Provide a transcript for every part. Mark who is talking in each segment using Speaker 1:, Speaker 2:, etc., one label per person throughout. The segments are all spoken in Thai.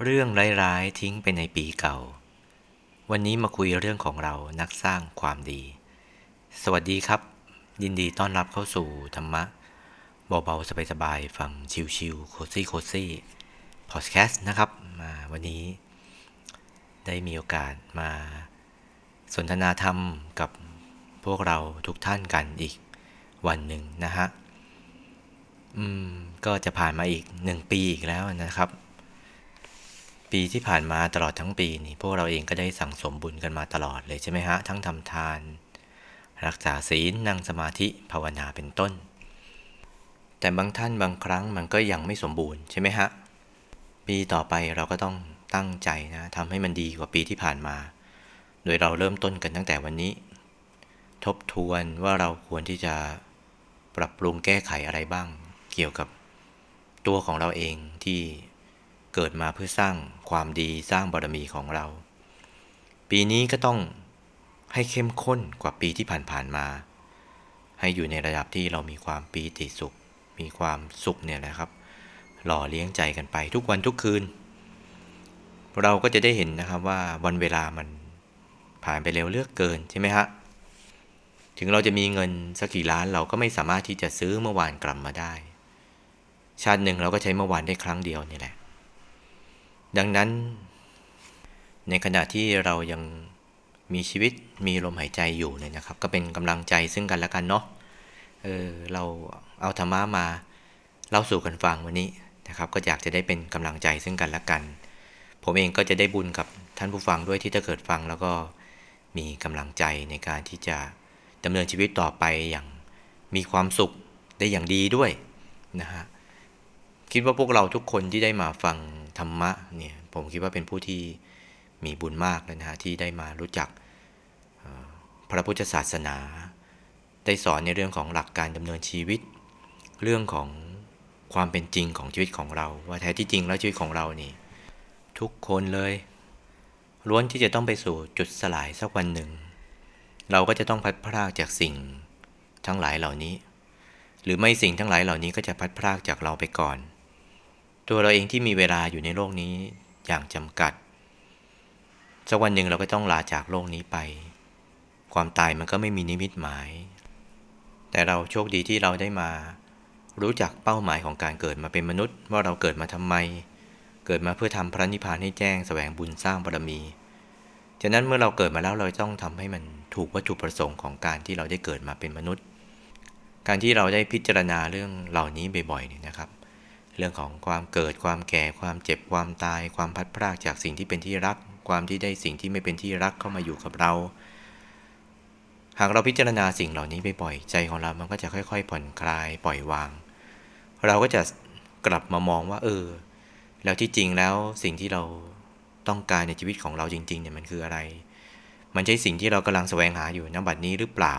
Speaker 1: เรื่องร้ายๆทิ้งไปในปีเก่า วันนี้มาคุยเรื่องของเรานักสร้างความดี สวัสดีครับ ยินดีต้อนรับเข้าสู่ธรรมะเบาๆสบายๆฟังชิวๆโคซี่โคซี่พอดแคสต์นะครับมาวันนี้ ได้มีโอกาสมาสนทนาธรรมกับพวกเราทุกท่านกันอีกวันหนึ่งนะฮะอืมก็จะผ่านมาอีกหนึ่งปีอีกแล้วนะครับ ปีที่ผ่านมาตลอดทั้งปีนี่พวกเราเองก็ได้สั่งสมบุญกันมาตลอดเลยใช่ไหมฮะ ทั้งทำทาน รักษาศีลนั่งสมาธิภาวนาเป็นต้น แต่บางท่านบางครั้งมันก็ยังไม่สมบูรณ์ใช่ไหมฮะ ปีต่อไปเราก็ต้องตั้งใจนะทำให้มันดีกว่าปีที่ผ่านมา โดยเราเริ่มต้นกันตั้งแต่วันนี้ ทบทวนว่าเราควรที่จะปรับปรุงแก้ไขอะไรบ้าง เกี่ยวกับตัวของเราเองที่เกิดมาเพื่อสร้าง ความดีสร้างบารมีของเรา ปีนี้ก็ต้องให้เข้มข้นกว่าปีที่ผ่านๆมา ให้อยู่ในระดับที่เรามีความปีติสุข มีความสุขเนี่ยนะครับ หล่อเลี้ยงใจกันไปทุกวันทุกคืน เราก็จะได้เห็นนะครับว่าวันเวลามันผ่านไปเร็วเลือกเกินใช่ไหมฮะถึงเราจะมีเงินสักกี่ล้านเราก็ไม่สามารถที่จะซื้อเมื่อวานกลับมาได้ ชาติหนึ่งเราก็ใช้เมื่อวานได้ครั้งเดียวนี่แหละ ดังนั้น ในขณะที่เรายังมีชีวิตมีลมหายใจอยู่เนี่ยนะครับ ก็เป็นกำลังใจซึ่งกันและกันเนาะเออเราเอาธรรมะมาเล่าสู่กันฟังวันนี้นะครับ ก็อยากจะได้เป็นกำลังใจซึ่งกันและกัน ผมเองก็จะได้บุญกับท่านผู้ฟังด้วยที่ถ้าเกิดฟังแล้วก็มีกำลังใจในการที่จะดำเนินชีวิตต่อไปอย่างมีความสุขได้อย่างดีด้วยนะฮะคิดว่าพวกเราทุกคนที่ได้มาฟัง ธรรมะเนี่ยผมคิดว่าเป็นผู้ที่มีบุญมากเลยนะฮะที่ได้มารู้จักพระพุทธศาสนา ได้สอนในเรื่องของหลักการดำเนินชีวิต เรื่องของความเป็นจริงของชีวิตของเรา ว่าแท้ที่จริงแล้วชีวิตของเรานี่ ทุกคนเลยล้วนที่จะต้องไปสู่จุดสลายสักวันหนึ่ง เราก็จะต้องพัดพรากจากสิ่งทั้งหลายเหล่านี้ หรือไม่สิ่งทั้งหลายเหล่านี้ก็จะพัดพรากจากเราไปก่อน ตัวเราเองที่มีเวลาอยู่ในโลกนี้อย่างจำกัดสักวันหนึ่งเราก็ต้องลาจากโลกนี้ไป ความตายมันก็ไม่มีนิมิตหมาย แต่เราโชคดีที่เราได้มา รู้จักเป้าหมายของการเกิดมาเป็นมนุษย์ ว่าเราเกิดมาทำไม เกิดมาเพื่อทำพระนิพพานให้แจ้งแสวงบุญสร้างบารมีฉะนั้นเมื่อเราเกิดมาแล้วเราต้องทำให้มันถูกวัตถุประสงค์ของการที่เราได้เกิดมาเป็นมนุษย์ การที่เราได้พิจารณาเรื่องเหล่านี้บ่อยๆเนี่ยนะครับ เรื่องของความเกิดความแก่ความเจ็บความตาย ความพัดพรากจากสิ่งที่เป็นที่รัก ความที่ได้สิ่งที่ไม่เป็นที่รักเข้ามาอยู่กับเรา หากเราพิจารณาสิ่งเหล่านี้บ่อยๆใจของเรามันก็จะค่อยๆผ่อนคลายปล่อยวาง เราก็จะกลับมามองว่า เออ แล้วที่จริงแล้วสิ่งที่เราต้องการในชีวิตของเราจริงๆเนี่ยมันคืออะไร มันใช่สิ่งที่เรากำลังแสวงหาอยู่ณบัดนี้หรือเปล่า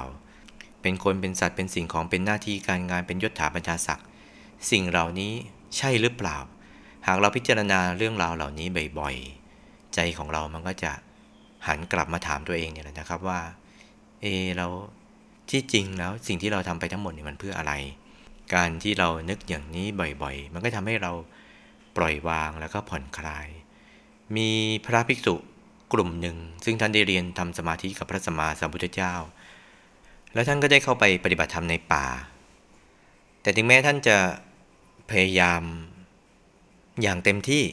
Speaker 1: เป็นคนเป็นสัตว์เป็นสิ่งของเป็นหน้าที่การงานเป็นยศถาบรรดาศักดิ์สิ่งเหล่านี้ ใช่หรือเปล่า หากเราพิจารณาเรื่องราวเหล่านี้บ่อยๆ ใจของเรามันก็จะหันกลับมาถามตัวเองเนี่ยนะครับว่า เอเราที่จริงแล้วสิ่งที่เราทำไปทั้งหมดเนี่ยมันเพื่ออะไร การที่เรานึกอย่างนี้บ่อยๆ มันก็ทำให้เราปล่อยวางแล้วก็ผ่อนคลาย มีพระภิกษุกลุ่มหนึ่ง ซึ่งท่านได้เรียนทำสมาธิกับพระสัมมาสัมพุทธเจ้า แล้วท่านก็ได้เข้าไปปฏิบัติธรรมในป่า แต่ถึงแม้ท่านจะ พยายามอย่างเต็มที่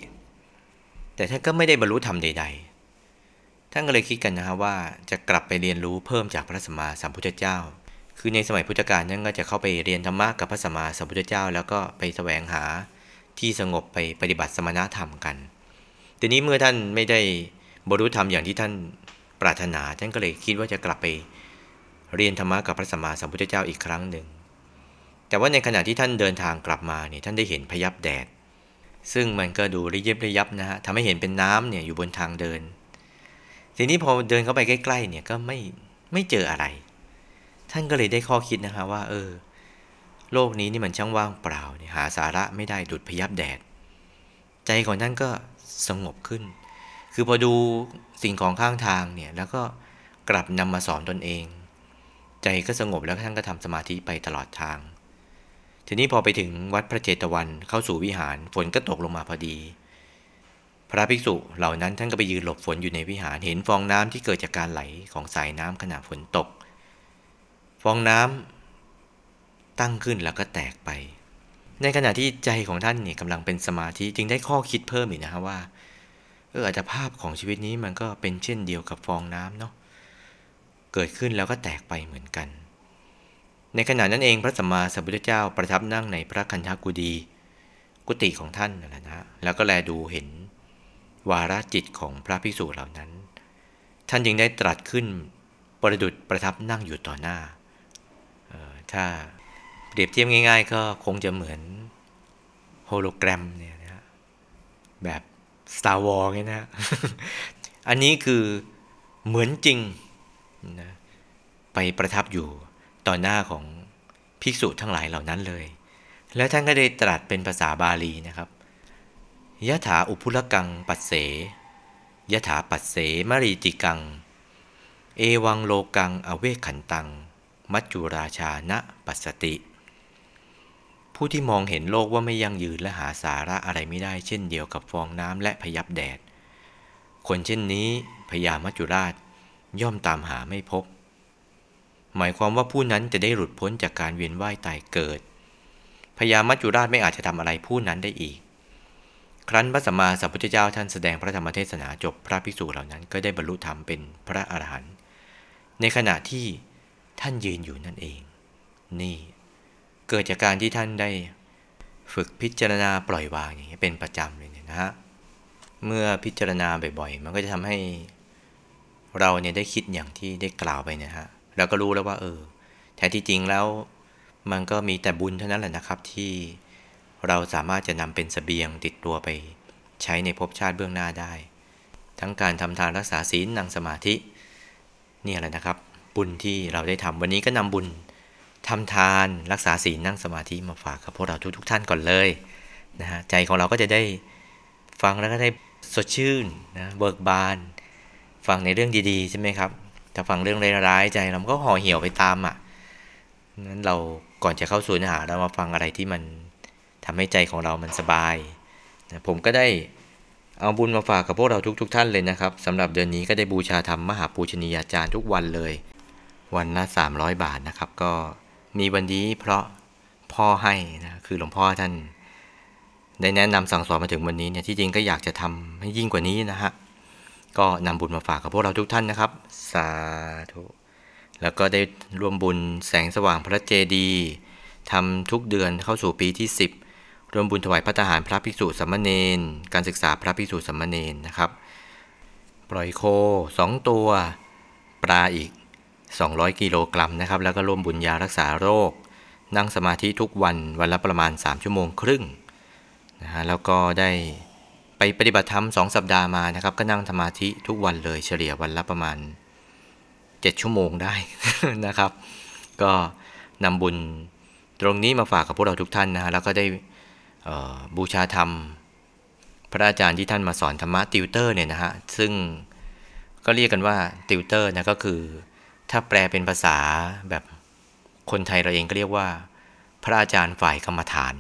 Speaker 1: แต่ท่านก็ไม่ได้บรรลุธรรมใด ๆ ท่านก็เลยคิดกันนะฮะว่าจะกลับไปเรียนรู้เพิ่มจากพระสัมมาสัมพุทธเจ้า คือในสมัยพุทธกาลท่านก็จะเข้าไปเรียนธรรมะกับพระสัมมาสัมพุทธเจ้า แล้วก็ไปแสวงหาที่สงบไปปฏิบัติสมณธรรมกัน ทีนี้เมื่อท่านไม่ได้บรรลุธรรมอย่างที่ท่านปรารถนา ท่านก็เลยคิดว่าจะกลับไปเรียนธรรมะกับพระสัมมาสัมพุทธเจ้าอีกครั้งหนึ่ง แต่ว่าในขณะที่ท่านเดินทางกลับมาเนี่ยท่านได้เห็นพยับแดด ซึ่งมันก็ดูระยิบระยับนะฮะทำให้เห็นเป็นน้ำเนี่ยอยู่บนทางเดิน ทีนี้พอเดินเข้าไปใกล้ๆเนี่ยก็ไม่ไม่เจออะไร ท่านก็เลยได้ข้อคิดนะฮะว่า เออ โลกนี้นี่มันช่างว่างเปล่าเนี่ยหาสาระไม่ได้ดุดพยับแดด ใจของท่านก็สงบขึ้น คือพอดูสิ่งของข้างทางเนี่ยแล้วก็กลับนำมาสอนตนเอง ใจก็สงบแล้วท่านก็ทำสมาธิไปตลอดทาง ทีนี้พอไปถึงวัดพระเจตวันเข้าสู่วิหารฝนก็ตกลงมาพอดี พระภิกษุเหล่านั้นท่านก็ไปยืนหลบฝนอยู่ในวิหารเห็นฟองน้ำที่เกิดจากการไหลของสายน้ำขณะฝนตก ฟองน้ำตั้งขึ้นแล้วก็แตกไป ในขณะที่ใจของท่านเนี่ยกำลังเป็นสมาธิจึงได้ข้อคิดเพิ่มอีกนะครับว่าเอออาจจะภาพของชีวิตนี้มันก็เป็นเช่นเดียวกับฟองน้ำเนาะเกิดขึ้นแล้วก็แตกไปเหมือนกัน ในขณะนั้นเองพระสัมมาสัมพุทธเจ้าประทับนั่งในพระคันธกุฎีกุฏิของท่านนั่นแหละนะ แล้วก็แลดูเห็นวาระจิตของพระภิกษุเหล่านั้น ท่านจึงได้ตรัสขึ้นประดุดประทับนั่งอยู่ต่อหน้า ถ้าเปรียบเทียบง่าย ๆ ก็คงจะเหมือนโฮโลแกรมเนี่ยนะแบบ Star Wars ไงนะ อันนี้คือเหมือนจริงนะไปประทับอยู่ ต่อหน้าของภิกษุทั้งหลายเหล่านั้นเลย แล้วท่านก็ได้ตรัสเป็นภาษาบาลีนะครับยะถาอุพุลกังปัสเสยะถาปัสเสมรีติกัง เอวังโลกังอเวขันตัง มัจจุราชานะปัสสติ ผู้ที่มองเห็นโลกว่าไม่ยั่งยืนและหาสาระอะไรไม่ได้เช่นเดียวกับฟองน้ำและพยับแดด คนเช่นนี้พญามัจจุราชย่อมตามหาไม่พบ หมายความว่าผู้นั้นจะได้หลุดพ้นจากการเวียนว่ายตายเกิด พญามัจจุราชไม่อาจจะทำอะไรผู้นั้นได้อีก ครั้นพระสัมมาสัมพุทธเจ้าท่านแสดงพระธรรมเทศนาจบพระภิกษุเหล่านั้นก็ได้บรรลุธรรมเป็นพระอรหันต์ในขณะที่ท่านยืนอยู่นั่นเอง นี่ เกิดจากการที่ท่านได้ฝึกพิจารณาปล่อยวางอย่างนี้เป็นประจำเลยนะฮะเมื่อพิจารณาบ่อยๆ มันก็จะทำให้เราเนี่ยได้คิดอย่างที่ได้กล่าวไปนะฮะ เราก็รู้แล้วว่า เออ แท้ที่จริงแล้ว มันก็มีแต่บุญเท่านั้นแหละนะครับ ที่เราสามารถจะนำเป็นสเสบียงติดตัวไป ใช้ในภพชาติเบื้องหน้าได้ ทั้งการทำทานรักษาศีลนั่งสมาธินี่แหละนะครับ บุญที่เราได้ทำวันนี้ก็นำบุญทำทานรักษาศีลนั่งสมาธิมาฝากกับพวกเราทุกๆทท่านก่อนเลยนะฮะใจของเราก็จะได้ฟังแล้วก็ได้สดชื่นนะเบิกบาน ฟังในเรื่องดีๆ ใช่ไหมครับ ถ้าฟังเรื่องร้ายๆใจเราก็ห่อเหี่ยวไปตามอะนั้นเราก่อนจะเข้าสู่เนื้อหาเรามาฟังอะไรที่มันทำให้ใจของเรามันสบายนะผมก็ได้เอาบุญมาฝากกับพวกเราทุกๆทท่านเลยนะครับสำหรับเดือนนี้ก็ได้บูชาธรรมมหาปูชนียาจารย์ทุกวันเลย วันละ 300 บาทนะครับ ก็มีวันนี้เพราะพ่อให้นะคือหลวงพ่อท่าน ได้แนะนำสั่งสอนมาถึงวันนี้เนี่ยที่จริงก็อยากจะทำให้ยิ่งกว่านี้นะฮะ ก็นำบุญมาฝากกับพวกเราทุกท่านนะครับ สาธุ แล้วก็ได้ร่วมบุญแสงสว่างพระเจดีย์ทำทุกเดือนเข้าสู่ปีที่ 10รวมบุญถวายพระทหารพระภิกษุสัมมาเนนการศึกษาพระภิกษุสัมมาเนนนะครับ ปล่อยโค 2 ตัว ปลาอีก 200 กิโลกรัมนะครับ แล้วก็รวมบุญยารักษาโรค นั่งสมาธิทุกวันวันละประมาณ 3 ชั่วโมงครึ่งนะฮะแล้วก็ได้ ไปปฏิบัติธรรม2สัปดาห์มานะครับ ก็นั่งสมาธิทุกวันเลยเฉลี่ยวันละประมาณ 7 ชั่วโมงได้นะครับ ก็นำบุญตรงนี้มาฝากกับพวกเราทุกท่านนะฮะแล้วก็ได้บูชาธรรม พระอาจารย์ที่ท่านมาสอนธรรมะติวเตอร์เนี่ยนะฮะซึ่งก็เรียกกันว่าติวเตอร์นะก็คือถ้าแปลเป็นภาษาแบบคนไทยเราเองก็เรียกว่า พระอาจารย์ฝ่ายกรรมฐาน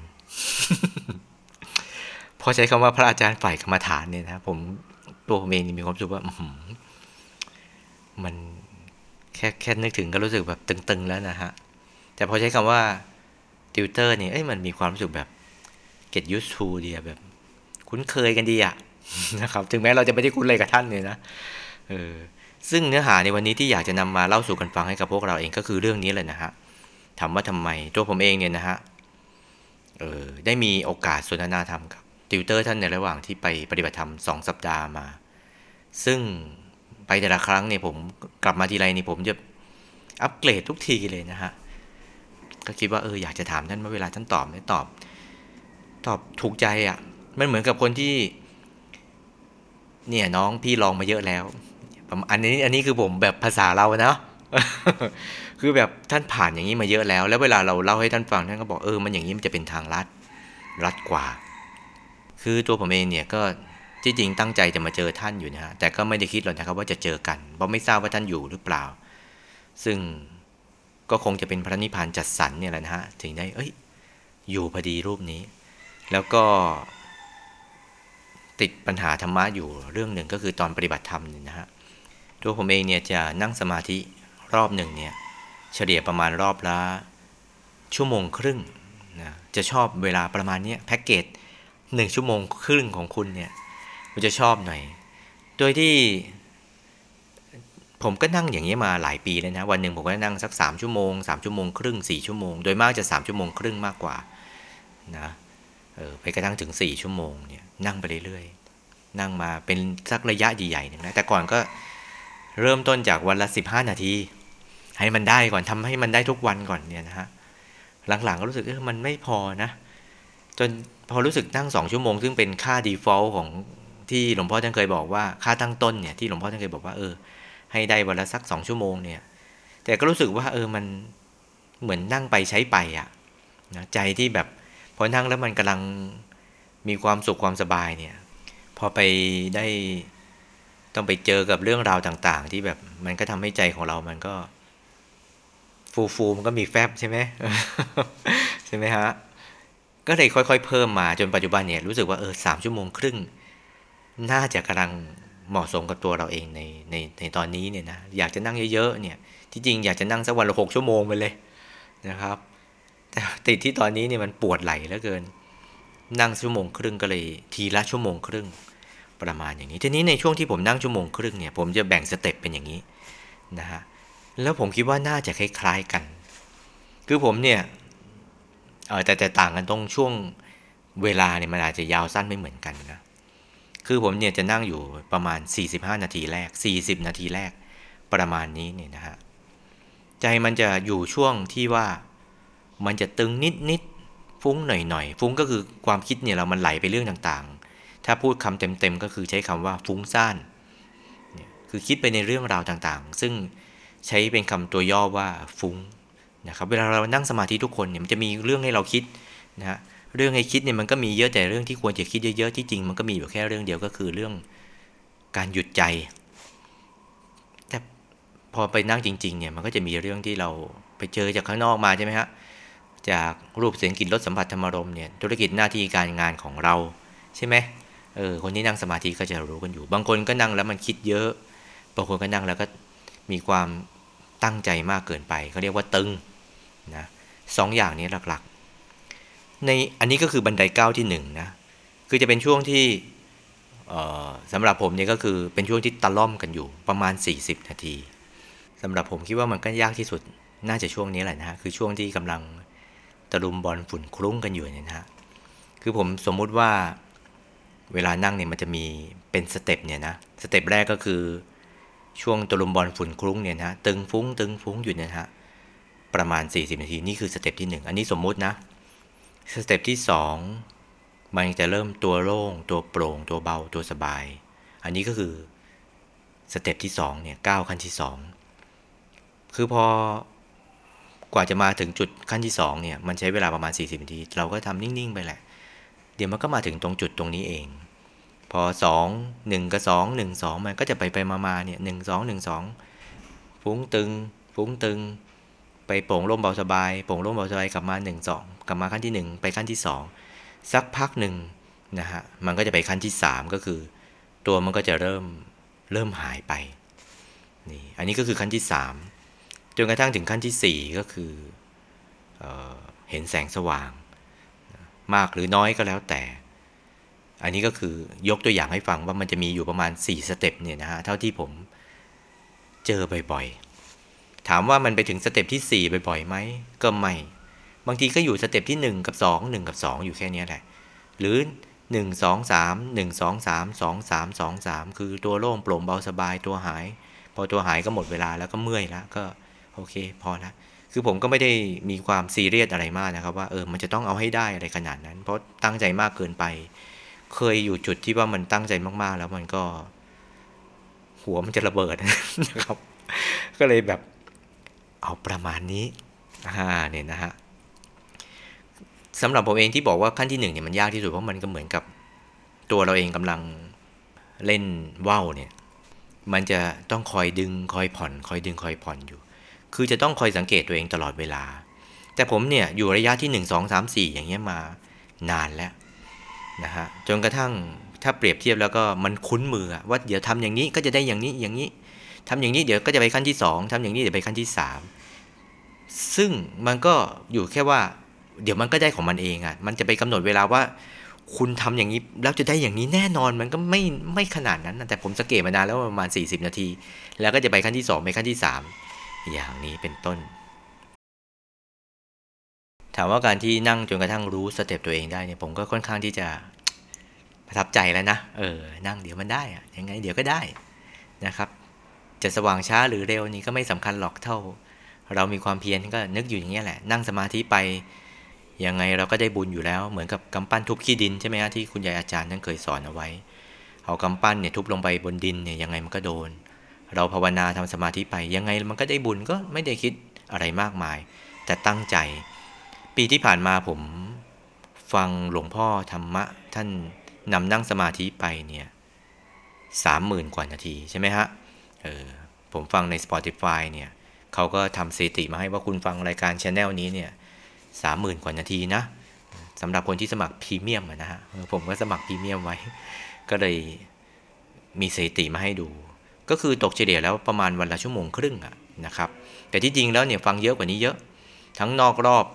Speaker 1: พอใช้คำว่าพระอาจารย์ฝ่ายกรรมฐานเนี่ยนะผมตัวผมเองมีความรู้สึกว่ามันแค่แค่นึกถึงก็รู้สึกแบบตึง ๆ แล้วนะฮะ แต่พอใช้คำว่าติวเตอร์เนี่ยเอ้ยมันมีความรู้สึกแบบ get used to ดีแบบ คุ้นเคยกันดีอะนะครับ ถึงแม้เราจะไม่ได้คุ้นเลยกับท่านเลยนะเออซึ่งเนื้อหาในวันนี้ที่อยากจะนำมาเล่าสู่กันฟังให้กับพวกเราเองก็คือเรื่องนี้เลยนะฮะถามว่าทำไมตัวผมเองเนี่ยนะฮะเออได้มีโอกาสสนทนาธรรมกับ ติวเตอร์ท่านในระหว่างที่ไปปฏิบัติธรรมสองสัปดาห์มา ซึ่งไปแต่ละครั้งเนี่ยผมกลับมาทีไรนี่ผมจะอัปเกรดทุกทีเลยนะฮะ ก็คิดว่าเอออยากจะถามท่านเมื่อเวลาท่านตอบไม่ยตอบ ตอบถูกใจอะ่ะ มันเหมือนกับคนที่ เนี่ยน้องพี่ลองมาเยอะแล้ว อันนี้อันนี้คือผมแบบภาษาเรานะคือแบบท่านผ่านอย่างนี้มาเยอะแล้ว แล้วเวลาเราเล่าให้ท่านฟังท่านก็บอกเออมันอย่างนี้มันจะเป็นทางลัดลัดกว่า คือตัวผมเองเนี่ยก็ที่จริงตั้งใจจะมาเจอท่านอยู่นะฮะแต่ก็ไม่ได้คิดหรอกนะครับว่าจะเจอกันเพราะไม่ทราบว่าท่านอยู่หรือเปล่า ซึ่งก็คงจะเป็นพระนิพพานจัดสรรเนี่ยแหละนะฮะถึงได้เอ้ยอยู่พอดีรูปนี้ แล้วก็ ติดปัญหาธรรมะอยู่เรื่องหนึ่งก็คือตอนปฏิบัติธรรมเนี่ยนะฮะตัวผมเองเนี่ยจะนั่งสมาธิรอบหนึ่งเนี่ยเฉลี่ยประมาณรอบละชั่วโมงครึ่งนะจะชอบเวลาประมาณนี้แพ็กเกจ หนึ่งชั่วโมงครึ่งของคุณเนี่ยผมจะชอบหน่อย โดยที่ ผมก็นั่งอย่างนี้มาหลายปีแล้วนะ วันหนึ่งผมก็นั่งสัก3ชั่วโมง3ชั่วโมงครึ่ง4ชั่วโมง โดยมากจะ3ชั่วโมงครึ่งมากกว่านะเออไปกระทั่งถึง4ชั่วโมงเนี่ยนั่งไปเรื่อยๆ นั่งมาเป็นสักระยะใหญ่ๆหนึ่งนะแต่ก่อนก็เริ่มต้นจากวันละ15นาที ให้มันได้ก่อนทำให้มันได้ทุกวันก่อนเนี่ยนะฮะหลังๆก็รู้สึกเออมันไม่พอนะ จน พอรู้สึกนั่งสองชั่วโมง ซึ่งเป็นค่า default ของที่หลวงพ่อท่านเคยบอกว่าค่าตั้งต้นเนี่ยที่หลวงพ่อท่านเคยบอกว่าเออ ให้ได้วันละสักสองชั่วโมงเนี่ย แต่ก็รู้สึกว่าเออมันเหมือนนั่งไปใช้ไปอะนะใจที่แบบพอนั่งแล้วมันกำลังมีความสุขความสบายเนี่ย พอไปได้ต้องไปเจอกับเรื่องราวต่างๆ ที่แบบมันก็ทำให้ใจของเรามันก็ ฟูฟูมันก็มีแฟบใช่ไหมใช่ไหมฮะ ก็เลยค่อยๆ เพิ่มมาจนปัจจุบันเนี่ยรู้สึกว่าเออสามชั่วโมงครึ่ง น่าจะกำลังเหมาะสมกับตัวเราเองในในในตอนนี้เนี่ยนะอยากจะนั่งเยอะๆเนี่ยที่จริงอยากจะนั่งสักวันละหกชั่วโมงไปเลยนะครับ แต่ติดที่ตอนนี้เนี่ยมันปวดไหล่เหลือเกิน นั่งชั่วโมงครึ่งก็เลยทีละชั่วโมงครึ่งประมาณอย่างนี้ทีนี้ในช่วงที่ผมนั่งชั่วโมงครึ่งเนี่ยผมจะแบ่งสเต็ปเป็นอย่างนี้นะฮะแล้วผมคิดว่าน่าจะคล้ายๆกัน คือผมเนี่ย เออแต่แต่ต่างกันตรงช่วงเวลาเนี่ยมันอาจจะยาวสั้นไม่เหมือนกันนะ คือผมเนี่ยจะนั่งอยู่ประมาณ 45 นาทีแรก 40 นาทีแรกประมาณนี้เนี่ยนะฮะ ใจมันจะอยู่ช่วงที่ว่ามันจะตึงนิดนิดฟุ้งหน่อยหน่อยฟุ้งก็คือความคิดเนี่ยเรามันไหลไปเรื่องต่างๆ ถ้าพูดคำเต็มๆก็คือใช้คำว่าฟุ้งซ่านคือคิดไปในเรื่องราวต่างๆ ซึ่งใช้เป็นคำตัวย่อว่าฟุ้ง นะครับเวลาเรานั่งสมาธิทุกคนเนี่ยมันจะมีเรื่องให้เราคิดนะฮะเรื่องให้คิดเนี่ยมันก็มีเยอะแต่เรื่องที่ควรจะคิดเยอะๆที่จริงมันก็มีอยู่แค่เรื่องเดียวก็คือเรื่องการหยุดใจ แต่พอไปนั่งจริงๆเนี่ยมันก็จะมีเรื่องที่เราไปเจอจากข้างนอกมาใช่ไหมฮะจากรูปเสียงกลิ่นรสสัมผัสธรรมารมเนี่ยธุรกิจหน้าที่การงานของเราใช่ไหมเออคนที่นั่งสมาธิก็จะรู้กันอยู่ บางคนก็นั่งแล้วมันคิดเยอะ บางคนก็นั่งแล้วก็มีความตั้งใจมากเกินไปเขาเรียกว่าตึง นะสองอย่างนี้หลักๆ ในอันนี้ก็คือบันไดก้าวที่1นนะคือจะเป็นช่วงที่สำหรับผมเนี่ยก็คือเป็นช่วงที่ตะล่อมกันอยู่ประมาณ 40 นาทีสำหรับผมคิดว่ามันก็ยากที่สุดน่าจะช่วงนี้แหละนะฮะคือช่วงที่กำลังตะลุมบอนฝุ่นคลุ้งกันอยู่เนี่ยนะฮะคือผมสมมุติว่าเวลานั่งเนี่ยมันจะมีเป็น step เนี่ยนะ step แรกก็คือช่วงตะลุมบอนฝุ่นคลุ้งเนี่ยนะตึงฟุ้งตึงฟุ้งอยู่เนี่ยฮะ ประมาณ 40 นาที นี่คือ step ที่ 1 อันนี้สมมุตินะ step ที่ 2 มันจะเริ่มตัวโล่ง ตัวโปร่ง ตัวเบาตัวสบาย อันนี้ก็คือ step ที่2เนี่ยก้าวขั้นที่ 2 คือพอกว่าจะมาถึงจุดขั้นที่2เนี่ยมันใช้เวลาประมาณ 40 นาที เราก็ทำนิ่ง ๆ ไปแหละ เดี๋ยวมันก็มาถึงตรงจุดตรงนี้เอง พอ 2 1 กับ 2 1 2 มันก็จะไปไปมาๆเนี่ย1 2 1 2ฟุ้งตึง ฟุ้งตึง ไปโปร่งร่มเบาสบายโปร่งร่มเบาสบายกลับมา1 2กลับมาขั้นที่ 1 ไปขั้นที่ 2 สักพักหนึ่งนะฮะมันก็จะไปขั้นที่ 3 ก็คือ ตัวมันก็จะเริ่มเริ่มหายไปนี่อันนี้ก็คือขั้นที่ 3 จนกระทั่งถึงขั้นที่ 4 ก็คือเออเห็นแสงสว่าง มากหรือน้อยก็แล้วแต่ อันนี้ก็คือยกตัวอย่างให้ฟังว่ามันจะมีอยู่ประมาณ 4 step เนี่ยนะฮะเท่าที่ผมเจอบ่อยๆ ถามว่ามันไปถึง step ที่ 4 บ่อยๆไหมก็ไม่ บางทีก็อยู่ step ที่ 1 กับ 2 1 กับ 2 อยู่แค่นี้แหละ หรือ 1 2 3 1 2 3 2 3 2 3 คือตัวโล่งโปร่งเบาสบายตัวหาย พอตัวหายก็หมดเวลาแล้วก็เมื่อยแล้วก็โอเคพอละคือผมก็ไม่ได้มีความซีเรียสอะไรมากนะครับว่าเออมันจะต้องเอาให้ได้อะไรขนาดนั้น เพราะตั้งใจมากเกินไป เคยอยู่จุดที่ว่ามันตั้งใจมากๆ แล้วมันก็ หัวมันจะระเบิดนะครับ ก็เลยแบบ เอาประมาณนี้อ่าเนี่ยนะฮะสำหรับผมเองที่บอกว่าขั้นที่หนึ่งเนี่ยมันยากที่สุดเพราะมันก็เหมือนกับตัวเราเองกำลังเล่นว่าวเนี่ยมันจะต้องคอยดึงคอยผ่อน คอยดึงคอยผ่อนอยู่ คือจะต้องคอยสังเกตตัวเองตลอดเวลา แต่ผมเนี่ยอยู่ระยะที่ 1 2 3 4 อย่างเงี้ยมานานแล้วนะฮะจนกระทั่งถ้าเปรียบเทียบแล้วก็มันคุ้นมือว่าเดี๋ยวทำอย่างนี้ก็จะได้อย่างนี้อย่างนี้ ทำอย่างนี้เดี๋ยวก็จะไปขั้นที่ 2ทำอย่างนี้เดี๋ยวไปขั้นที่ 3 ซึ่งมันก็อยู่แค่ว่า เดี๋ยวมันก็ได้ของมันเองอะ่ะ มันจะไปกำหนดเวลาว่า คุณทำอย่างนี้แล้วจะได้อย่างนี้แน่นอนมันก็ไม่ไม่ขนาดนั้น แต่ผมสังเกตมานานแล้วประมาณ 40 นาที แล้วก็จะไปขั้นที่ 2 ไปขั้นที่ 3 อย่างนี้เป็นต้น ถามว่าการที่นั่งจนกระทั่งรู้สเต็ปตัวเองได้เนี่ยผมก็ค่อนข้างที่จะประทับใจแล้วนะ เออ นั่งเดี๋ยวมันได้อะยังไงเดี๋ยวก็ได้นะครับ จะสว่างช้าหรือเร็วนี่ก็ไม่สำคัญหรอกเท่า เรามีความเพียรก็นึกอยู่อย่างนี้แหละ นั่งสมาธิไปยังไงเราก็ได้บุญอยู่แล้ว เหมือนกับกำปั้นทุบขี้ดินใช่ไหมฮะที่คุณยายอาจารย์ท่านเคยสอนเอาไว้ เอากำปั้นเนี่ยทุบลงไปบนดินเนี่ยยังไงมันก็โดน เราภาวนาทำสมาธิไปยังไงมันก็ได้บุญก็ไม่ได้คิดอะไรมากมาย แต่ตั้งใจ ปีที่ผ่านมาผมฟังหลวงพ่อธรรมะ ท่านนำนั่งสมาธิไปเนี่ยสามหมื่นกว่านาทีใช่ไหมฮะ เออผมฟังใน Spotify เนี่ยเขาก็ทำสถิติมาให้ว่าคุณฟังรายการช anel นี้เนี่ยสามหมื่นกว่านาทีนะสำหรับคนที่สมัครพรีเมียมนะฮะผมก็สมัครพรีเมียมไว้ ก็เลยมีสถิติมาให้ดู ก็คือตกเฉลี่ยแล้วประมาณวันละชั่วโมงครึ่งอะนะครับ แต่ที่จริงแล้วเนี่ยฟังเยอะกว่านี้เยอะ ทั้งนอกรอบ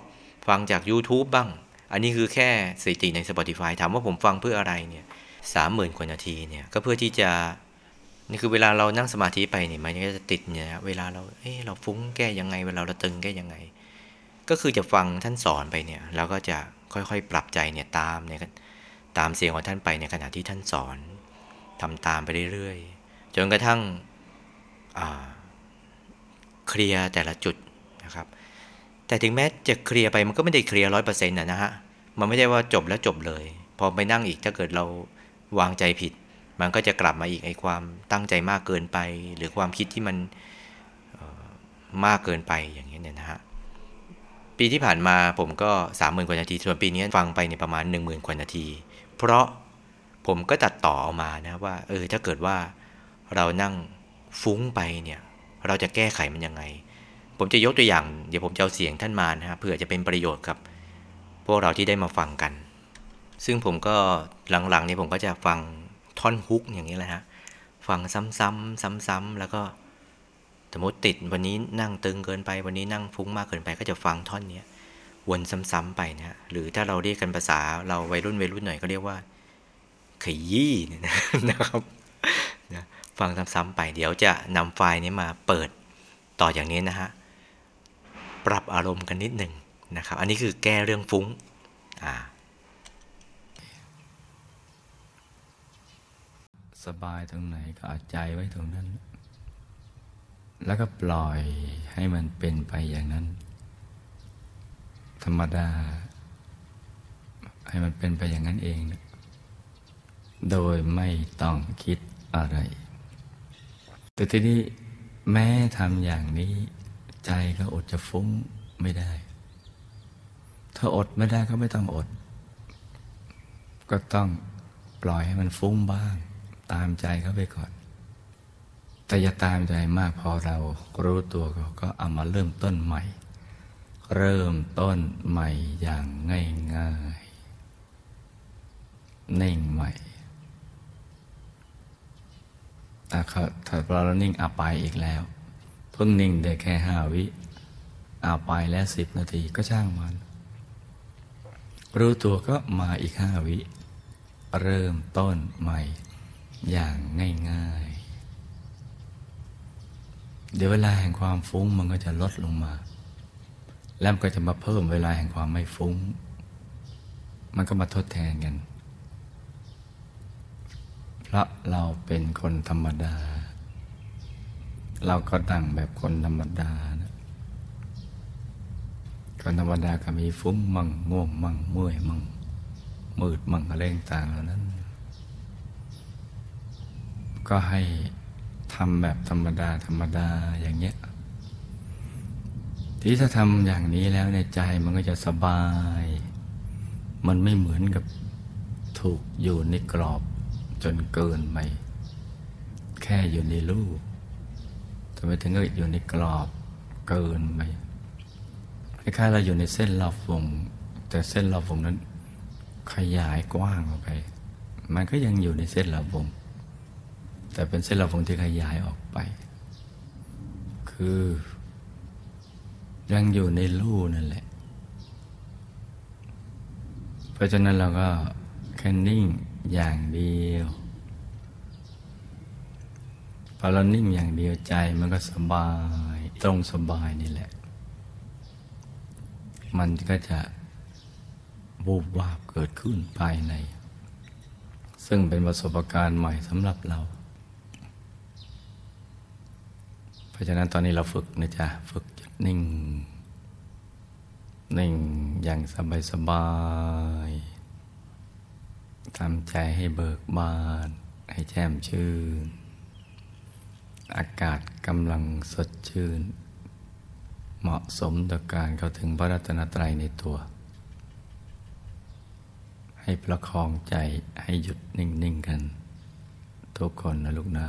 Speaker 1: ฟังจาก YouTube บ้าง อันนี้คือแค่สถิติใน Spotify ถามว่าผมฟังเพื่ออะไรเนี่ยสามหมื่นกว่านาทีเนี่ยก็เพื่อที่จะ นี่คือเวลาเรานั่งสมาธิไปเนี่ยมันก็จะติดเนี่ยเวลาเราเอ้เราฟุ้งแก้ยังไง เวลาเราตึงแก้ยังไง ก็คือจะฟังท่านสอนไปเนี่ยเราก็จะค่อยๆ ปรับใจเนี่ยตามเนี่ยตามเสียงของท่านไปในขณะที่ท่านสอนทำตามไปเรื่อยๆ จนกระทั่งเคลียร์แต่ละจุดนะครับ แต่ถึงแม้จะเคลียร์ไปมันก็ไม่ได้เคลียร์ร้อยเปอร์เซ็นต์นะฮะมันไม่ได้ว่าจบแล้วจบเลย พอไปนั่งอีกถ้าเกิดเราวางใจผิด มันก็จะกลับมาอีกไอ้ความตั้งใจมากเกินไป หรือความคิดที่มันมากเกินไปอย่างนี้เนี่ยนะฮะปีที่ผ่านมาผมก็สามหมื่นกว่านาที ส่วนปีนี้ฟังไปในประมาณหนึ่งหมื่นกว่านาที เพราะผมก็ตัดต่อออกมานะว่าเออถ้าเกิดว่าเรานั่งฟุ้งไปเนี่ย เราจะแก้ไขมันยังไง ผมจะยกตัวอย่าง เดี๋ยวผมจะเอาเสียงท่านมานะฮะเพื่อจะเป็นประโยชน์กับพวกเราที่ได้มาฟังกัน ซึ่งผมก็หลังๆนี่ผมก็จะฟัง ท่อนฮุกอย่างนี้แหละฮะฟังซ้ำๆซ้ำๆแล้วก็สมมติติดวันนี้นั่งตึงเกินไป วันนี้นั่งฟุ้งมากเกินไปก็จะฟังท่อนนี้วนซ้ำๆไปนะหรือถ้าเราเรียกกันภาษาเราวัยรุ่นวัยรุ่นหน่อยก็เรียกว่าขยี้นะครับฟังซ้ำๆไป เดี๋ยวจะนำไฟล์นี้มาเปิดต่ออย่างนี้นะฮะปรับอารมณ์กันนิดหนึ่งนะครับ อันนี้คือแก้เรื่องฟุ้งอ่า
Speaker 2: สบายตรงไหนก็อาใจไว้ตรงนั้น แล้วก็ปล่อยให้มันเป็นไปอย่างนั้น ธรรมดา ให้มันเป็นไปอย่างนั้นเองโดยไม่ต้องคิดอะไร แต่ทีนี้แม้ทำอย่างนี้ ใจก็อดจะฟุ้งไม่ได้ ถ้าอดไม่ได้ก็ไม่ต้องอด ก็ต้องปล่อยให้มันฟุ้งบ้าง ตามใจเขาไปก่อน แต่อย่าตามใจมากพอเรารู้ตัวก็เอามาเริ่มต้นใหม่ เริ่มต้นใหม่อย่างง่ายๆนิ่งใหม่ถ้าถ้าเรานิ่งอาไปอีกแล้วเพิ่งนิ่งได้แค่ห้าวิอาไปแล้วสิบนาทีก็ช่างมัน รู้ตัวก็มาอีกห้าวิ เริ่มต้นใหม่ อย่างง่ายๆ เดี๋ยวเวลาแห่งความฟุ้งมันก็จะลดลงมา แล้วก็จะมาเพิ่มเวลาแห่งความไม่ฟุ้ง มันก็มาทดแทนกัน เพราะเราเป็นคนธรรมดา เราก็ตั้งแบบคนธรรมดานะคนธรรมดาก็มีฟุ้งมั่งง่วงมั่งเมื่อยมั่งมืดมั่งอะไรต่างเหล่านั้น ก็ให้ทำแบบธรรมดาธรรมดาอย่างเงี้ยที่ถ้าทำอย่างนี้แล้วในใจมันก็จะสบาย มันไม่เหมือนกับถูกอยู่ในกรอบจนเกินไป แค่อยู่ในรูปทำไมถึงก็อยู่ในกรอบเกินไปคล้ายๆเราอยู่ในเส้นรอบวง แต่เส้นรอบวงนั้นขยายกว้างออกไป มันก็ยังอยู่ในเส้นระวง แต่เป็นเส้นระวงที่ขยายออกไป คือ ยังอยู่ในรูนั่นแหละ เพราะฉะนั้นเราก็แค่นิ่งอย่างเดียวพอเรานิ่งอย่างเดียวใจมันก็สบาย ตรงสบายนี่แหละ มันก็จะบูบวาบเกิดขึ้นภายใน ซึ่งเป็นประสบการณ์ใหม่สำหรับเรา เพราะฉะนั้นตอนนี้เราฝึกนะจ๊ะ ฝึกจุดนิ่ง นิ่งอย่างสบายสบายทำใจให้เบิกบาน ให้แจ่มชื่น อากาศกำลังสดชื่น เหมาะสมต่อการเข้าถึงพระรัตนตรัยในตัว ให้ประคองใจให้หยุดนิ่ง ๆ กัน ทุกคนนะลูกนะ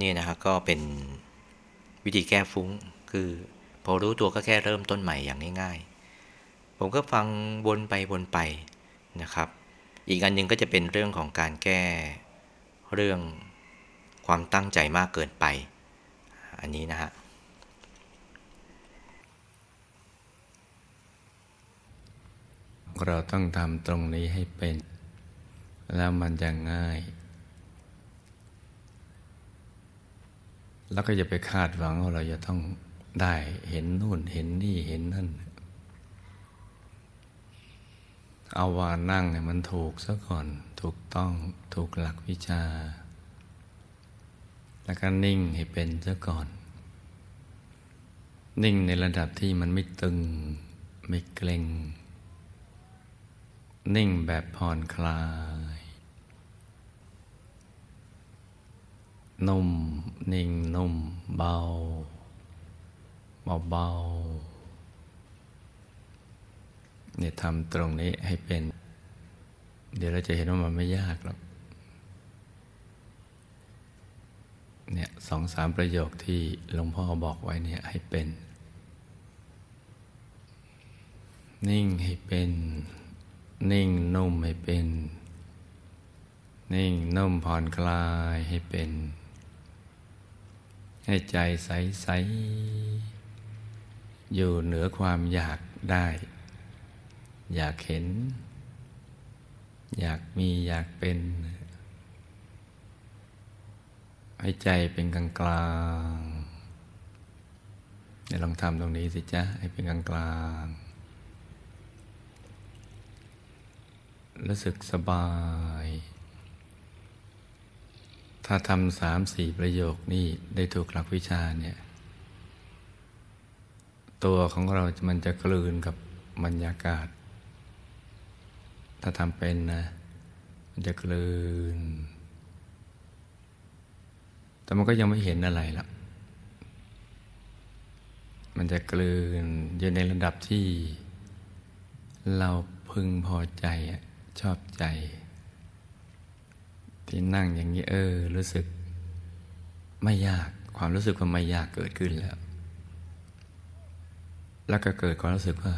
Speaker 1: นี่นะฮะก็เป็นวิธีแก้ฟุ้ง คือพอรู้ตัวก็แค่เริ่มต้นใหม่อย่างง่ายๆ ผมก็ฟังวนไปวนไปนะครับ อีกอันหนึ่งก็จะเป็นเรื่องของการแก้เรื่องความตั้งใจมากเกินไป อันนี้นะฮะ
Speaker 2: เราต้องทำตรงนี้ให้เป็น แล้วมันจะง่าย แล้วก็อย่าไปคาดหวังว่าเราจะต้องได้เห็นนู่นเห็นนี่เห็นนั่น เอาว่านั่งเนี่ยมันถูกซะก่อน ถูกต้องถูกหลักวิชา แล้วก็นิ่งให้เป็นซะก่อน นิ่งในระดับที่มันไม่ตึง ไม่เกร็ง นิ่งแบบผ่อนคลาย นุ่ม นิ่งนุ่ม เบา เบาๆเนี่ยทำตรงนี้ให้เป็น เดี๋ยวเราจะเห็นว่ามันไม่ยากหรอกเนี่ยสองสามประโยคที่หลวงพ่อบอกไว้เนี่ยให้เป็น นิ่งให้เป็น นิ่งนุ่มให้เป็น นิ่งนุ่มผ่อนคลายให้เป็น ให้ใจใสใสอยู่เหนือความอยากได้ อยากเห็น อยากมีอยากเป็น ให้ใจเป็นกลางกลางเดี๋ยวลองทำตรงนี้สิจ๊ะ ให้เป็นกลางกลางรู้สึกสบาย ถ้าทำสามสี่ประโยคนี่ได้ถูกหลักวิชาเนี่ย ตัวของเรามันจะกลืนกับบรรยากาศ ถ้าทำเป็นนะ มันจะกลืน แต่มันก็ยังไม่เห็นอะไรหรอกมันจะกลืนอยู่ในระดับที่เราพึงพอใจชอบใจ ที่นั่งอย่างนี้เออ รู้สึก ไม่ยากความรู้สึกว่าไม่ยากเกิดขึ้นแล้ว แล้วก็เกิดความรู้สึกว่า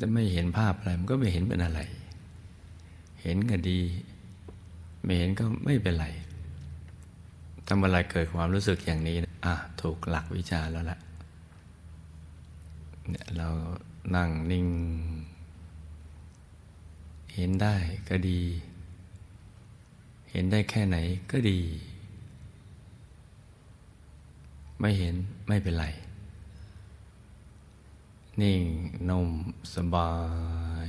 Speaker 2: จะไม่เห็นภาพอะไร มันก็ไม่เห็นเป็นอะไร เห็นก็ดี ไม่เห็นก็ไม่เป็นไรทำอะไรเกิดความรู้สึกอย่างนี้อะถูกหลักวิชาแล้วล่ะเนี่ยเรานั่งนิ่ง เห็นได้ก็ดี เห็นได้แค่ไหนก็ดี ไม่เห็นไม่เป็นไร นิ่งนุ่มสบาย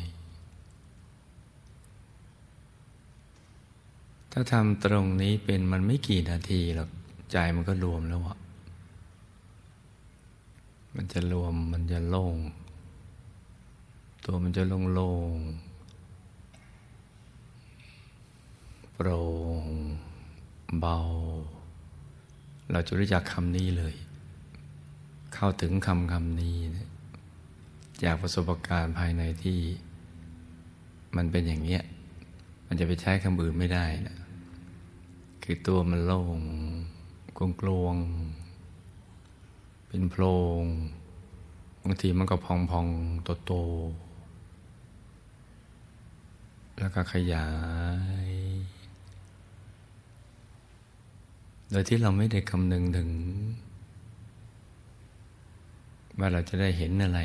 Speaker 2: ถ้าทำตรงนี้เป็นมันไม่กี่นาทีหรอกใจมันก็รวมแล้วอะมันจะรวมมันจะโล่ง ตัวมันจะโล่งโล่ง โปร่งเบา เราจะรู้จักคำนี้เลย เข้าถึงคำคำนี้นะจากประสบการณ์ภายในที่มันเป็นอย่างเงี้ย มันจะไปใช้คำอื่นไม่ได้นะคือตัวมันโล่งกลวงกลวง เป็นโพรงบางทีมันก็พองพองโตโตๆแล้วก็ขยาย โดยที่เราไม่ได้คำนึงถึง ว่าเราจะได้เห็นอะไร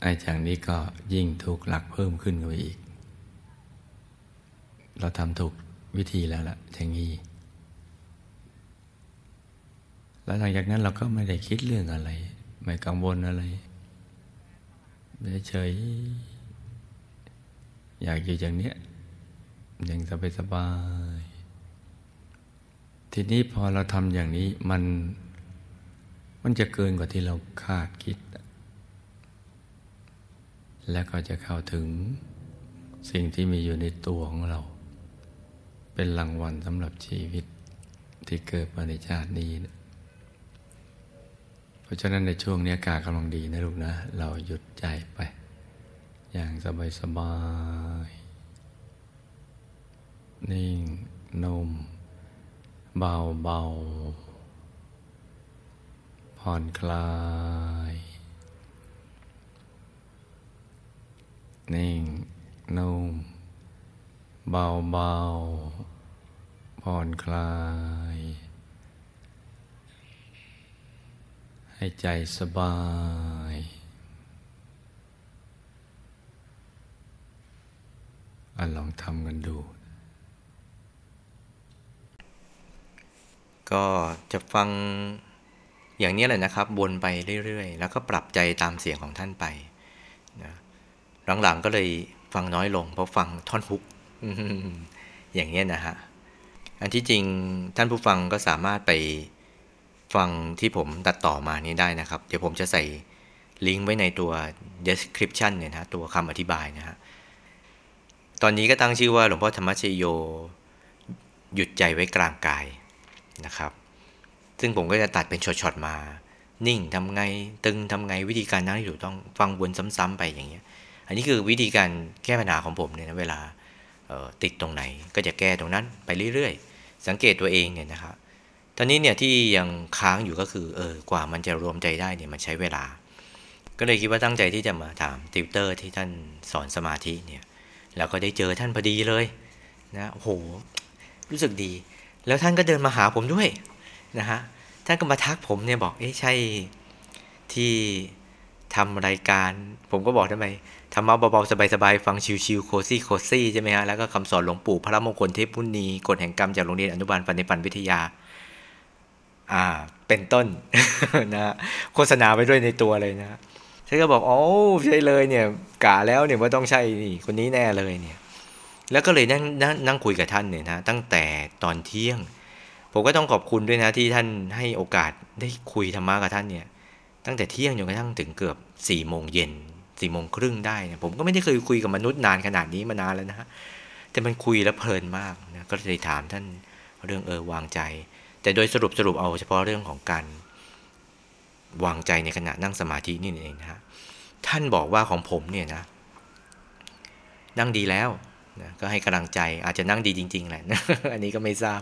Speaker 2: ไอ้จากนี้ก็ยิ่งถูกหลักเพิ่มขึ้นไปอีก เราทำถูกวิธีแล้วล่ะอย่างนี้แล้วหลังจากนั้นเราก็ไม่ได้คิดเรื่องอะไร ไม่กังวลอะไรเฉยอยากอยู่อย่างเนี้ยอย่างสบายสบาย ทีนี้พอเราทำอย่างนี้มันมันจะเกินกว่าที่เราคาดคิด แล้วก็จะเข้าถึงสิ่งที่มีอยู่ในตัวของเรา เป็นรางวัลสำหรับชีวิตที่เกิดมาในชาตินี้นะเพราะฉะนั้นในช่วงนี้อากาศกำลังดีนะลูกนะ เราหยุดใจไป อย่างสบายสบายๆนิ่งนุ่ม เบาเบาผ่อนคลาย นิ่ง นุ่ม เบาเบาผ่อนคลาย ให้ใจสบายอลองทำกันดู
Speaker 1: ก็จะฟังอย่างนี้แหละนะครับ วนไปเรื่อยๆ แล้วก็ปรับใจตามเสียงของท่านไปนะหลังๆก็เลยฟังน้อยลงเพราะฟังท่อนฮุกอย่างเงี้นะฮะอันที่จริงท่านผู้ฟังก็สามารถไปฟังที่ผมตัดต่อมานี้ได้นะครับ เดี๋ยวผมจะใส่ลิงก์ไว้ในตัว description เนี่ยนะตัวคำอธิบายนะฮะตอนนี้ก็ตั้งชื่อว่าหลวงพ่อธรรมชโย หยุดใจไว้กลางกาย นะครับ ซึ่งผมก็จะตัดเป็นช็อตๆมา นิ่งทำไงตึงทำไงวิธีการนั่งที่ถูกต้องฟังวนซ้ำๆไปอย่างเงี้ย อันนี้คือวิธีการแก้ปัญหาของผมเนี่ยนะเวลาติดตรงไหนก็จะแก้ตรงนั้นไปเรื่อยๆ สังเกตตัวเองเนี่ยนะครับตอนนี้เนี่ยที่ยังค้างอยู่ก็คือเออกว่ามันจะรวมใจได้เนี่ยมันใช้เวลา ก็เลยคิดว่าตั้งใจที่จะมาถามติวเตอร์ที่ท่านสอนสมาธิเนี่ยแล้วก็ได้เจอท่านพอดีเลยนะโหรู้สึกดี แล้วท่านก็เดินมาหาผมด้วยนะฮะท่านก็มาทักผมเนี่ยบอกเอ๊ะใช่ที่ทำรายการ ผมก็บอกทำไมธรรมะเบาๆ สบายๆ ฟังชิวๆโคซี่โคซี่ใช่ไหมฮะ แล้วก็คำสอนหลวงปู่พระมงคลเทพพุนีกฎแห่งกรรมจากโรงเรียนอนุบาลปันในปันวิทยา อ่า เป็นต้นนะฮะโฆษณาไปด้วยในตัวเลยนะฉันก็บอกโอ้ใช่เลยเนี่ยกะแล้วเนี่ยว่าต้องใช่นี่คนนี้แน่เลยเนี่ย แล้วก็เลยนั่งนั่งนั่งคุยกับท่านเนี่ยนะตั้งแต่ตอนเที่ยง ผมก็ต้องขอบคุณด้วยนะที่ท่านให้โอกาสได้คุยธรรมะกับท่านเนี่ยตั้งแต่เที่ยงจนกระทั่งถึงเกือบสี่โมงเย็นสี่โมงครึ่งได้เนี่ยผมก็ไม่ได้เคยคุยกับมนุษย์นานขนาดนี้มานานแล้วนะฮะแต่มันคุยแล้วเพลินมากนะก็เลยถามท่านเรื่องเออวางใจ แต่โดยสรุปสรุปเอาเฉพาะเรื่องของการวางใจในขณะนั่งสมาธินี่เองนะฮะท่านบอกว่าของผมเนี่ยนะ นั่งดีแล้ว นะก็ให้กำลังใจอาจจะนั่งดีจริง ๆ แหละอันนี้ก็ไม่ทราบ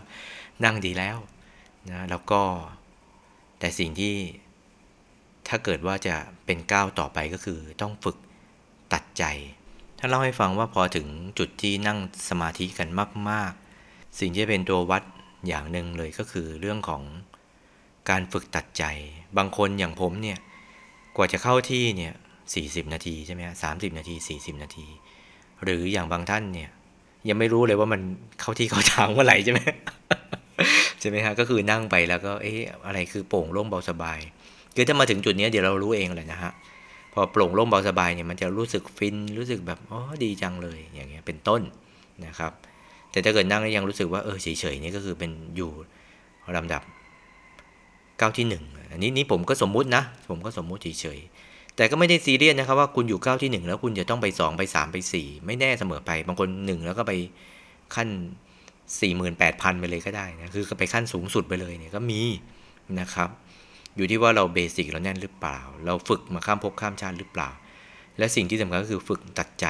Speaker 1: นั่งดีแล้วนะแล้วก็แต่สิ่งที่ถ้าเกิดว่าจะเป็นก้าวต่อไปก็คือต้องฝึกตัดใจท่านเล่าให้ฟังว่าพอถึงจุดที่นั่งสมาธิกันมาก ๆ สิ่งที่เป็นตัววัดอย่างหนึ่งเลยก็คือเรื่องของการฝึกตัดใจ บางคนอย่างผมเนี่ย กว่าจะเข้าที่เนี่ย40 นาทีใช่ไหมฮะสานาที 40 นาที หรืออย่างบางท่านเนี่ย ยังไม่รู้เลยว่ามันเข้าที่เข้าทางเมื่อไหร่ใช่ไหมใช่ไหมฮะก็คือนั่งไปแล้วก็เอ๊ะอะไรคือโปร่งโล่งเบาสบายคือถ้ามาถึงจุดนี้เดี๋ยวเรารู้เองเลยนะฮะพอโปร่งโล่งเบาสบายเนี่ยมันจะรู้สึกฟินรู้สึกแบบอ๋อดีจังเลยอย่างเงี้ยเป็นต้นนะครับ แต่ถ้าเกิดนั่งแล้วยังรู้สึกว่าเออเฉยๆนี่ก็คือเป็นอยู่ลำดับก้าวที่หนึ่งอันนี้นี่ผมก็สมมุตินะ ผมก็สมมุติเฉยๆ แต่ก็ไม่ได้ซีเรียสนะครับว่าคุณอยู่ก้าวที่หนึ่งแล้วคุณจะต้องไปสองไปสามไปสี่ไม่แน่เสมอไป บางคนหนึ่งแล้วก็ไปขั้นสี่หมื่นแปดพันไปเลยก็ได้นะคือไปขั้นสูงสุดไปเลยเนี่ยก็มีนะครับ อยู่ที่ว่าเราเบสิกเราแน่นหรือเปล่า เราฝึกมาข้ามภพข้ามชาติหรือเปล่า และสิ่งที่สำคัญก็คือฝึกตัดใจ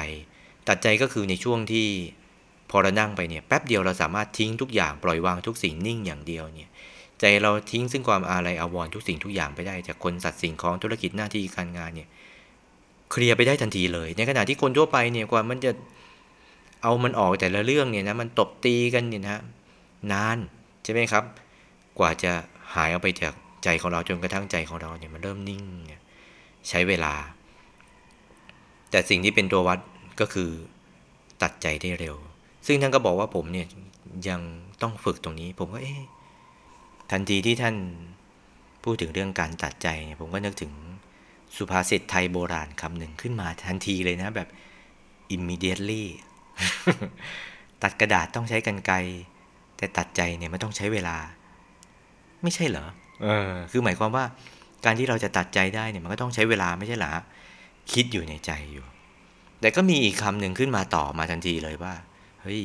Speaker 1: ตัดใจก็คือในช่วงที่พอเรานั่งไปเนี่ยแป๊บเดียวเราสามารถทิ้งทุกอย่างปล่อยวางทุกสิ่งนิ่งอย่างเดียวเนี่ย ใจเราทิ้งซึ่งความอาลัยอาวรณ์ทุกสิ่งทุกอย่างไปได้จากคนสัตว์สิ่งของธุรกิจหน้าที่การงานเนี่ยเคลียร์ไปได้ทันทีเลย ในขณะที่คนทั่วไปเนี่ยกว่ามันจะเอามันออกแต่ละเรื่องเนี่ยนะมันตบตีกันเนี่ยนะนานใช่ไหมครับ กว่าจะหายออกไปจากใจของเราจนกระทั่งใจของเราเนี่ยมันเริ่มนิ่งใช้เวลา แต่สิ่งที่เป็นตัววัดก็คือตัดใจได้เร็ว ซึ่งท่านก็บอกว่าผมเนี่ยยังต้องฝึกตรงนี้ ผมก็เอ๊ะ ทันทีที่ท่านพูดถึงเรื่องการตัดใจเนี่ยผมก็นึกถึงสุภาษิตไทยโบราณคำหนึ่งขึ้นมาทันทีเลยนะแบบ immediately ตัดกระดาษต้องใช้กันไกรแต่ตัดใจเนี่ยไม่ต้องใช้เวลา ไม่ใช่เหรอเออคือหมายความว่าการที่เราจะตัดใจได้เนี่ยมันก็ต้องใช้เวลาไม่ใช่เหรอคิดอยู่ในใจอยู่ แต่ก็มีอีกคำหนึ่งขึ้นมาต่อมาทันทีเลยว่า เฮ้ย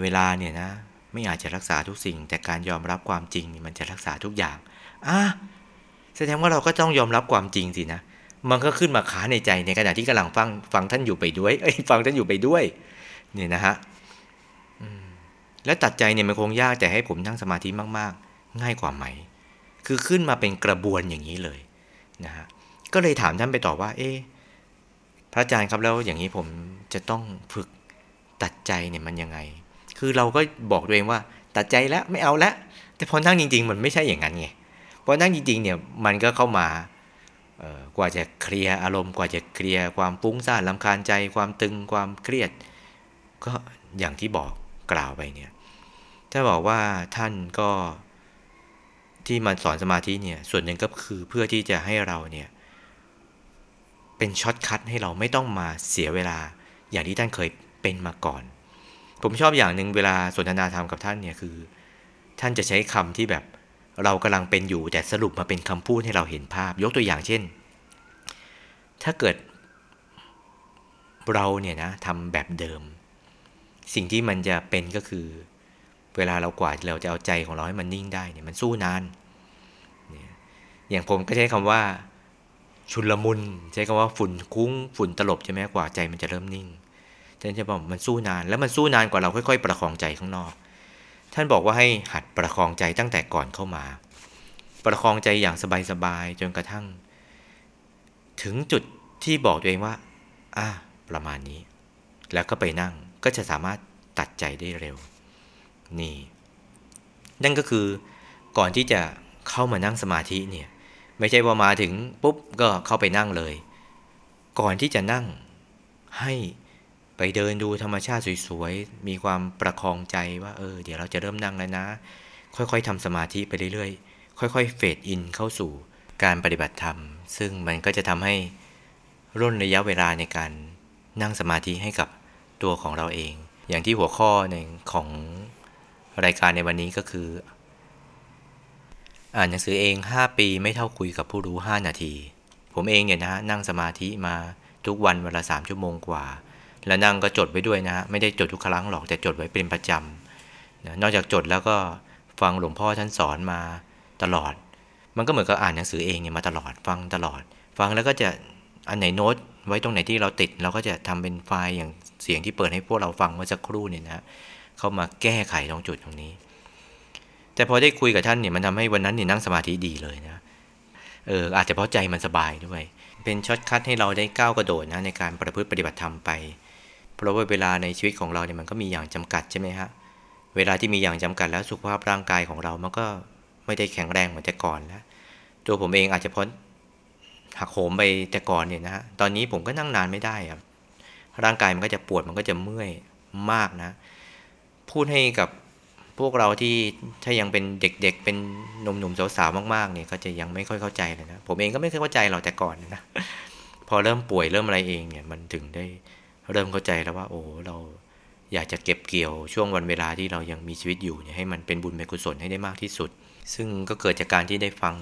Speaker 1: เวลาเนี่ยนะ ไม่อาจจะรักษาทุกสิ่ง แต่การยอมรับความจริงนี่มันจะรักษาทุกอย่างอะแสดงว่าเราก็ต้องยอมรับความจริงสินะ มันก็ขึ้นมาขาในใจในขณะที่กำลังฟังฟังท่านอยู่ไปด้วยเอ้ยฟังท่านอยู่ไปด้วยเนี่ยนะฮะแล้วตัดใจเนี่ยมันคงยากแต่ให้ผมนั่งสมาธิมาก ๆ ง่ายกว่าไหม คือขึ้นมาเป็นกระบวนอย่างนี้เลยนะฮะก็เลยถามท่านไปต่อว่า เอ๊ะพระอาจารย์ครับแล้วอย่างนี้ผมจะต้องฝึกตัดใจเนี่ยมันยังไง คือเราก็บอกตัวเองว่าตัดใจแล้วไม่เอาแล้วแต่พอนั่งจริง ๆ มันไม่ใช่อย่างนั้นไงพอนั่งจริงๆเนี่ยมันก็เข้ามากว่าจะเคลียร์อารมณ์กว่าจะเคลียร์ความฟุ้งซ่านลำคาญใจ ความตึงความเครียด ก็อย่างที่บอกกล่าวไปเนี่ยถ้าบอกว่าท่านก็ที่มาสอนสมาธิเนี่ยส่วนหนึ่งก็คือเพื่อที่จะให้เราเนี่ยเป็น shortcut ให้เราไม่ต้องมาเสียเวลาอย่างที่ท่านเคยเป็นมาก่อน ผมชอบอย่างหนึ่งเวลาสนทนาธรรมกับท่านเนี่ยคือ ท่านจะใช้คำที่แบบเรากำลังเป็นอยู่แต่สรุปมาเป็นคำพูดให้เราเห็นภาพ ยกตัวอย่างเช่น ถ้าเกิดเราเนี่ยนะทำแบบเดิม สิ่งที่มันจะเป็นก็คือ เวลาเรากว่าเราจะเอาใจของเราให้มันนิ่งได้เนี่ยมันสู้นานเนี่ยอย่างผมก็ใช้คำว่าชุนละมุนใช้คำว่าฝุ่นคุ้งฝุ่นตลบใช่ไหมกว่าใจมันจะเริ่มนิ่ง ท่านจะบอกมันสู้นาน แล้วมันสู้นานกว่าเราค่อย ๆ ประคองใจข้างนอก ท่านบอกว่าให้หัดประคองใจตั้งแต่ก่อนเข้ามา ประคองใจอย่างสบายๆจนกระทั่ง ถึงจุดที่บอกตัวเองว่าอ่าประมาณนี้ แล้วก็ไปนั่งก็จะสามารถตัดใจได้เร็ว นี่ นั่นก็คือก่อนที่จะเข้ามานั่งสมาธิเนี่ยไม่ใช่ว่ามาถึงปุ๊บก็เข้าไปนั่งเลย ก่อนที่จะนั่งให้ ไปเดินดูธรรมชาติสวยๆ มีความประคองใจว่าเออ เดี๋ยวเราจะเริ่มนั่งแล้วนะ ค่อยๆทำสมาธิไปเรื่อยๆ ค่อยๆ เฟดอินเข้าสู่การปฏิบัติธรรม ซึ่งมันก็จะทำให้ร่นระยะเวลาในการนั่งสมาธิให้กับตัวของเราเอง อย่างที่หัวข้อในของรายการในวันนี้ก็คือ อ่านหนังสือเอง 5 ปีไม่เท่าคุยกับผู้รู้ 5 นาที ผมเองเนี่ยนะนั่งสมาธิมาทุกวันเวลา3ชั่วโมงกว่า แล้วนั่งก็จดไว้ด้วยนะไม่ได้จดทุกครั้งหรอกแต่จดไว้เป็นประจำนะนอกจากจดแล้วก็ฟังหลวงพ่อท่านสอนมาตลอด มันก็เหมือนกับอ่านหนังสือเองเนี่ยมาตลอดฟังตลอด ฟังแล้วก็จะอันไหนโน้ตไว้ตรงไหนที่เราติดเราก็จะทำเป็นไฟล์อย่างเสียงที่เปิดให้พวกเราฟังเมื่อสักครู่เนี่ยนะเข้ามาแก้ไขตรงจุดตรงนี้ แต่พอได้คุยกับท่านเนี่ยมันทำให้วันนั้นเนี่ยนั่งสมาธิดีเลยนะเอออาจจะเพราะใจมันสบายด้วย เป็น shortcut ให้เราได้ก้าวกระโดดนะในการประพฤติปฏิบัติธรรมไป เพราะว่าเวลาในชีวิตของเราเนี่ยมันก็มีอย่างจำกัดใช่ไหมฮะ เวลาที่มีอย่างจำกัดแล้วสุขภาพร่างกายของเรามันก็ไม่ได้แข็งแรงเหมือนแต่ก่อนแล้ว ตัวผมเองอาจจะพ้นหักโหมไปแต่ก่อนเนี่ยนะฮะ ตอนนี้ผมก็นั่งนานไม่ได้ครับ ร่างกายมันก็จะปวดมันก็จะเมื่อยมากนะ พูดให้กับพวกเราที่ถ้ายังเป็นเด็กๆ เป็นหนุ่มๆสาวๆมากๆเนี่ยก็จะยังไม่ค่อยเข้าใจเลยนะ ผมเองก็ไม่เคยเข้าใจเราแต่ก่อนนะ พอเริ่มป่วยเริ่มอะไรเองเนี่ยมันถึงได้ เริ่มเข้าใจแล้วว่า โอ้เราอยากจะเก็บเกี่ยวช่วงวันเวลาที่เรายังมีชีวิตอยู่เนี่ยให้มันเป็นบุญเป็นกุศลให้ได้มากที่สุด ซึ่งก็เกิดจากการที่ได้ฟัง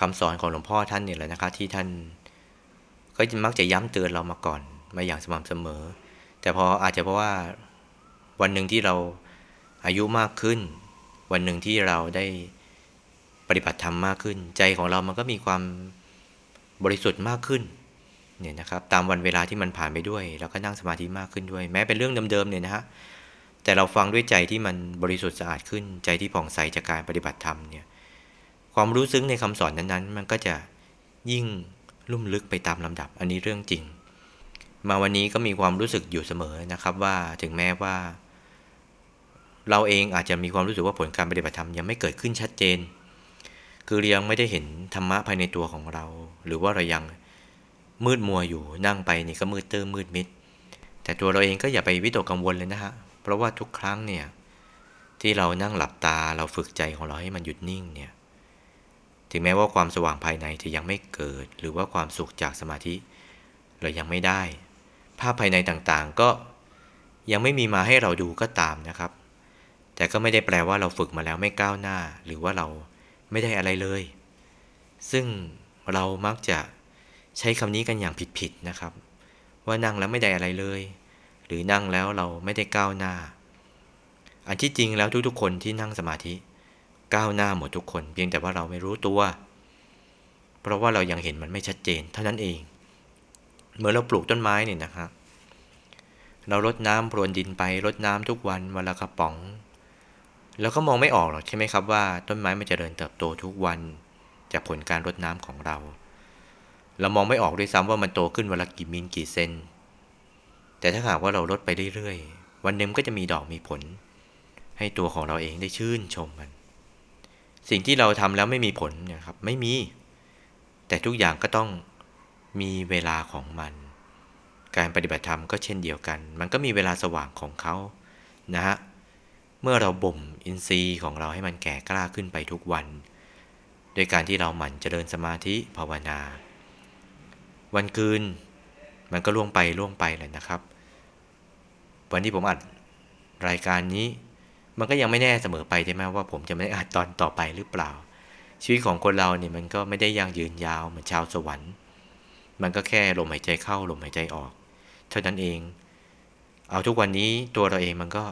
Speaker 1: คำสอนของหลวงพ่อท่านเนี่ยแหละนะคะที่ท่าน ก็มักจะย้ำเตือนเรามาก่อนมาอย่างสม่ำเสมอ แต่พออาจจะเพราะว่าวันหนึ่งที่เราอายุมากขึ้น วันหนึ่งที่เราได้ปฏิบัติธรรมมากขึ้น ใจของเรามันก็มีความบริสุทธิ์มากขึ้น เนี่ยนะครับตามวันเวลาที่มันผ่านไปด้วยเราก็นั่งสมาธิมากขึ้นด้วย แม้เป็นเรื่องเดิมๆเนี่ยนะฮะแต่เราฟังด้วยใจที่มันบริสุทธิ์สะอาดขึ้น ใจที่ผ่องใสจากการปฏิบัติธรรมเนี่ยความรู้ซึ้งในคำสอนนั้นๆ มันก็จะยิ่งลุ่มลึกไปตามลำดับอันนี้เรื่องจริง มาวันนี้ก็มีความรู้สึกอยู่เสมอนะครับว่าถึงแม้ว่า เราเองอาจจะมีความรู้สึกว่าผลการปฏิบัติธรรมยังไม่เกิดขึ้นชัดเจน คือเรายังไม่ได้เห็นธรรมะภายในตัวของเรา หรือว่าเรายัง มืดมัวอยู่นั่งไปนี่ก็มืดเติมมืดมิด แต่ตัวเราเองก็อย่าไปวิตกกังวลเลยนะฮะ เพราะว่าทุกครั้งเนี่ยที่เรานั่งหลับตาเราฝึกใจของเราให้มันหยุดนิ่งเนี่ยถึงแม้ว่าความสว่างภายในจะยังไม่เกิด หรือว่าความสุขจากสมาธิ เรายังไม่ได้ ภาพภายในต่างๆก็ยังไม่มีมาให้เราดูก็ตามนะครับ แต่ก็ไม่ได้แปลว่าเราฝึกมาแล้วไม่ก้าวหน้า หรือว่าเราไม่ได้อะไรเลย ซึ่งเรามักจะ ใช้คำนี้กันอย่างผิดๆนะครับ ว่านั่งแล้วไม่ได้อะไรเลย หรือนั่งแล้วเราไม่ได้ก้าวหน้า อันที่จริงแล้วทุกๆ คนที่นั่งสมาธิก้าวหน้าหมดทุกคน เพียงแต่ว่าเราไม่รู้ตัว เพราะว่าเรายังเห็นมันไม่ชัดเจน เท่านั้นเองเมื่อเราปลูกต้นไม้เนี่ยนะครับเรารดน้ำพรวนดินไปรดน้ำทุกวันวันละกระป๋อง แล้วก็มองไม่ออกหรอกใช่ไหมครับว่าต้นไม้มันจเจริญเติบโตทุกวัน จากผลการรดน้ำของเรา เรามองไม่ออกด้วยซ้ำว่ามันโตขึ้นวันละกี่มิลกี่เซน แต่ถ้าหากว่าเราลดไปเรื่อยๆ วันหนึ่งก็จะมีดอกมีผล ให้ตัวของเราเองได้ชื่นชมมัน สิ่งที่เราทำแล้วไม่มีผลนะครับไม่มี แต่ทุกอย่างก็ต้องมีเวลาของมัน การปฏิบัติธรรมก็เช่นเดียวกัน มันก็มีเวลาสว่างของเขานะฮะเมื่อเราบ่มอินทรีย์ของเราให้มันแก่กล้าขึ้นไปทุกวันโดยการที่เราหมั่นเจริญสมาธิภาวนา วันคืน มันก็ล่วงไปล่วงไปเลยนะครับ วันที่ผมอัดรายการนี้ มันก็ยังไม่แน่เสมอไปใช่ไหมว่า ผมจะไม่ได้อัดตอนต่อไปหรือเปล่า ชีวิตของคนเราเนี่ยมันก็ไม่ได้ยั่งยืนยาวเหมือนชาวสวรรค์ มันก็แค่ลมหายใจเข้าลมหายใจออก เท่านั้นเอง เอาทุกวันนี้ตัวเราเองมันก็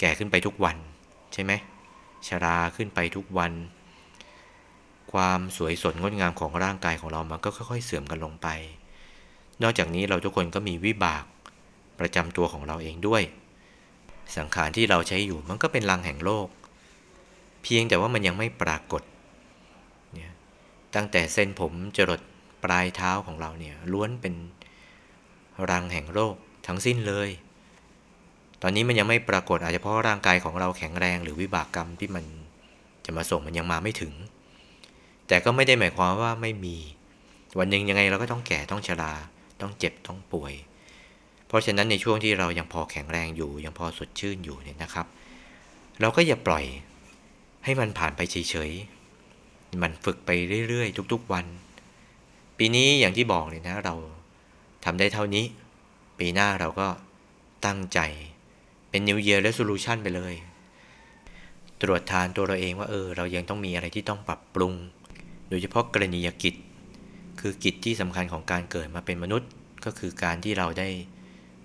Speaker 1: แก่ขึ้นไปทุกวันใช่ไหมชราขึ้นไปทุกวัน ความสวยสดงดงามของร่างกายของเรามันก็ค่อย ๆ เสื่อมกันลงไป นอกจากนี้เราทุกคนก็มีวิบากประจำตัวของเราเองด้วย สังขารที่เราใช้อยู่มันก็เป็นรังแห่งโลก เพียงแต่ว่ามันยังไม่ปรากฏ ตั้งแต่เส้นผมจรดปลายเท้าของเราเนี่ยล้วนเป็นรังแห่งโรคทั้งสิ้นเลย ตอนนี้มันยังไม่ปรากฏอาจจะเพราะร่างกายของเราแข็งแรง หรือวิบากกรรมที่มันจะมาส่งมันยังมาไม่ถึง แต่ก็ไม่ได้หมายความว่าไม่มี วันหนึ่งยังไงเราก็ต้องแก่ต้องชรา ต้องเจ็บต้องป่วย เพราะฉะนั้นในช่วงที่เรายังพอแข็งแรงอยู่ ยังพอสดชื่นอยู่เนี่ยนะครับ เราก็อย่าปล่อยให้มันผ่านไปเฉยๆ มันฝึกไปเรื่อยๆ ทุกๆวัน ปีนี้อย่างที่บอกเลยนะ เราทำได้เท่านี้ ปีหน้าเราก็ตั้งใจเป็น New Year Resolution ไปเลย ตรวจทานตัวเราเองว่าเออ เรายังต้องมีอะไรที่ต้องปรับปรุง โดยเฉพาะกรณียกิจ คือกิจที่สำคัญของการเกิดมาเป็นมนุษย์ ก็คือการที่เราได้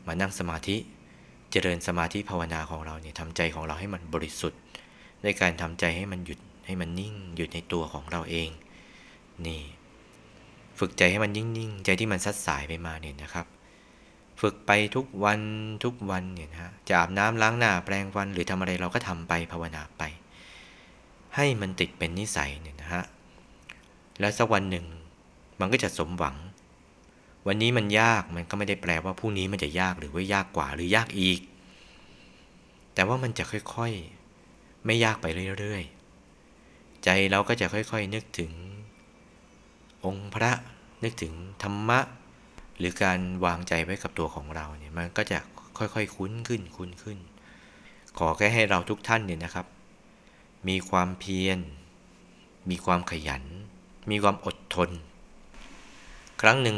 Speaker 1: มานั่งสมาธิ เจริญสมาธิภาวนาของเราเนี่ยทำใจของเราให้มันบริสุทธิ์ด้วยการทำใจให้มันหยุดให้มันนิ่งหยุดในตัวของเราเองนี่ฝึกใจให้มันนิ่งๆใจที่มันซัดสายไปมาเนี่ยนะครับ ฝึกไปทุกวันทุกวันเนี่ยนะฮะจะอาบน้ำล้างหน้าแปรงฟันหรือทำอะไรเราก็ทำไปภาวนาไป ให้มันติดเป็นนิสัยเนี่ยนะฮะ แล้วสักวันหนึ่ง มันก็จะสมหวัง วันนี้มันยากมันก็ไม่ได้แปลว่าพรุ่งนี้มันจะยากหรือว่ายากกว่าหรือยากอีก แต่ว่ามันจะค่อยๆ ไม่ยากไปเรื่อยๆ ใจเราก็จะค่อยๆนึกถึง องค์พระนึกถึงธรรมะ หรือการวางใจไว้กับตัวของเราเนี่ยมันก็จะค่อยๆ คุ้นขึ้นคุ้นขึ้น ขอแค่ให้เราทุกท่านเนี่ยนะครับ มีความเพียร มีความขยัน มีความอดทน ครั้งหนึ่ง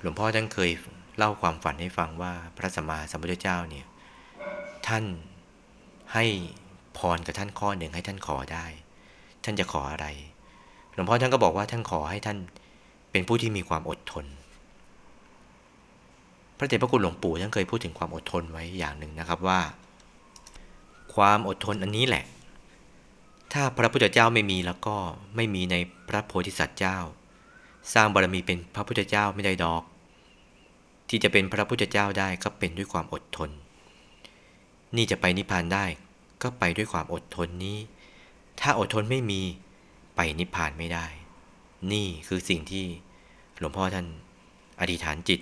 Speaker 1: หลวงพ่อท่านเคยเล่าความฝันให้ฟังว่าพระสัมมาสัมพุทธเจ้าเนี่ยท่านให้พรกับท่านข้อหนึ่งให้ท่านขอได้ ท่านจะขออะไร หลวงพ่อท่านก็บอกว่าท่านขอให้ท่านเป็นผู้ที่มีความอดทน พระเดชพระคุณหลวงปู่ท่านเคยพูดถึงความอดทนไว้อย่างหนึ่งนะครับว่า ความอดทนอันนี้แหละ ถ้าพระพุทธเจ้าไม่มีแล้วก็ไม่มีในพระโพธิสัตว์เจ้า สร้างบารมีเป็นพระพุทธเจ้าไม่ได้ดอก ที่จะเป็นพระพุทธเจ้าได้ก็เป็นด้วยความอดทน นี่จะไปนิพพานได้ก็ไปด้วยความอดทนนี้ ถ้าอดทนไม่มีไปนิพพานไม่ได้ นี่คือสิ่งที่หลวงพ่อท่านอธิษฐานจิต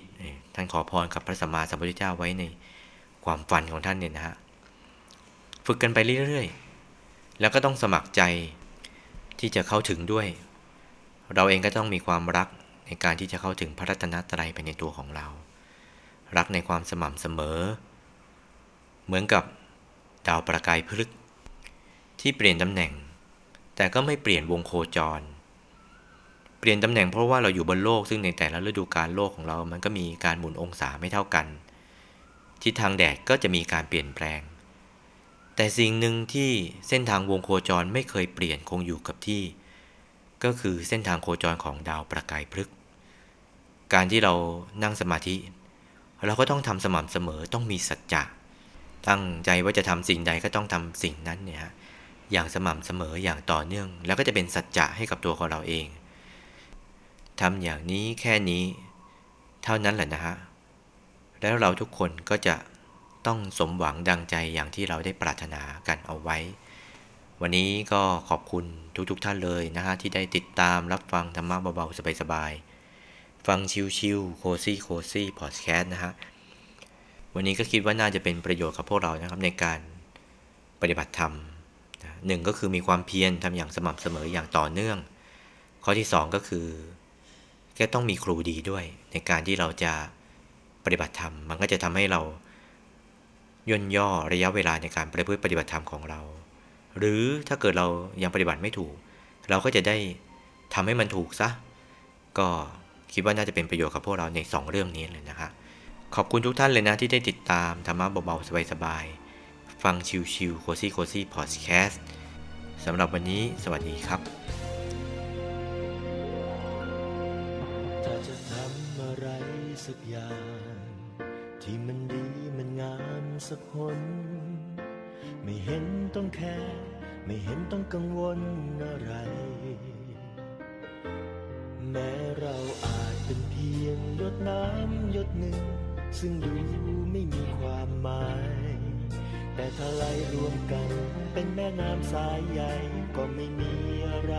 Speaker 1: ท่านขอพรกับพระสัมมาสัมพุทธเจ้าไว้ในความฝันของท่านเนี่ยนะฮะ ฝึกกันไปเรื่อยๆ แล้วก็ต้องสมัครใจที่จะเข้าถึงด้วย เราเองก็ต้องมีความรักในการที่จะเข้าถึงพระรัตนตรัยไปในตัวของเรา รักในความสม่ำเสมอ เหมือนกับดาวประกายพลึกที่เปลี่ยนตำแหน่ง แต่ก็ไม่เปลี่ยนวงโคจร เปลี่ยนตำแหน่งเพราะว่าเราอยู่บนโลกซึ่งในแต่ละฤดูกาลโลกของเรา มันก็มีการหมุนองศาไม่เท่ากัน ทิศทางแดดก็จะมีการเปลี่ยนแปลง แต่สิ่งหนึ่งที่เส้นทางวงโคจรไม่เคยเปลี่ยนคงอยู่กับที่ ก็คือเส้นทางโคจรของดาวประกายพลึกการที่เรานั่งสมาธิ เราก็ต้องทำสม่ำเสมอต้องมีสัจจะตั้งใจว่าจะทำสิ่งใดก็ต้องทำสิ่งนั้นเนี่ยอย่างสม่ำเสมออย่างต่อเนื่อง แล้วก็จะเป็นสัจจะให้กับตัวของเราเองทำอย่างนี้แค่นี้ เท่านั้นแหละนะฮะแล้วเราทุกคนก็จะ ต้องสมหวังดังใจอย่างที่เราได้ปรารถนากันเอาไว้ วันนี้ก็ขอบคุณทุกๆทท่านเลยนะฮะที่ได้ติดตามรับฟังธรรมะเบาๆสบายๆ ฟังชิวๆโคซี่โคซี่พอดแคสต์นะฮะ วันนี้ก็คิดว่าน่าจะเป็นประโยชน์กับพวกเรานะครับในการปฏิบัติธรรมหนึ่งก็คือมีความเพียรทำอย่างสม่ำเสมออย่างต่อเนื่อง ข้อที่สองก็คือแค่ต้องมีครูดีด้วย ในการที่เราจะปฏิบัติธรรม มันก็จะทำให้เรา ย่นย่อระยะเวลาในการประพฤติปฏิบัติธรรมของเรา หรือถ้าเกิดเรายังปฏิบัติไม่ถูก เราก็จะได้ทำให้มันถูกซะ ก็คิดว่าน่าจะเป็นประโยชน์กับพวกเราใน 2 เรื่องนี้เลยนะคะ ขอบคุณทุกท่านเลยนะที่ได้ติดตามธรรมะเบาๆสบายๆฟังชิวๆ cozy cozy พอดแคสต์สำหรับวันนี้สวัสดีครับ
Speaker 3: ถ้าจะทำอะไรสักอย่างที่มัน สักคน ไม่เห็นต้องแค่ไม่เห็นต้องกังวลอะไร แม้เราอาจเป็นเพียงหยดน้ำหยดหนึ่ง ซึ่งดูไม่มีความหมาย แต่ถ้าไหลรวมกันเป็นแม่น้ำสายใหญ่ก็ไม่มีอะไร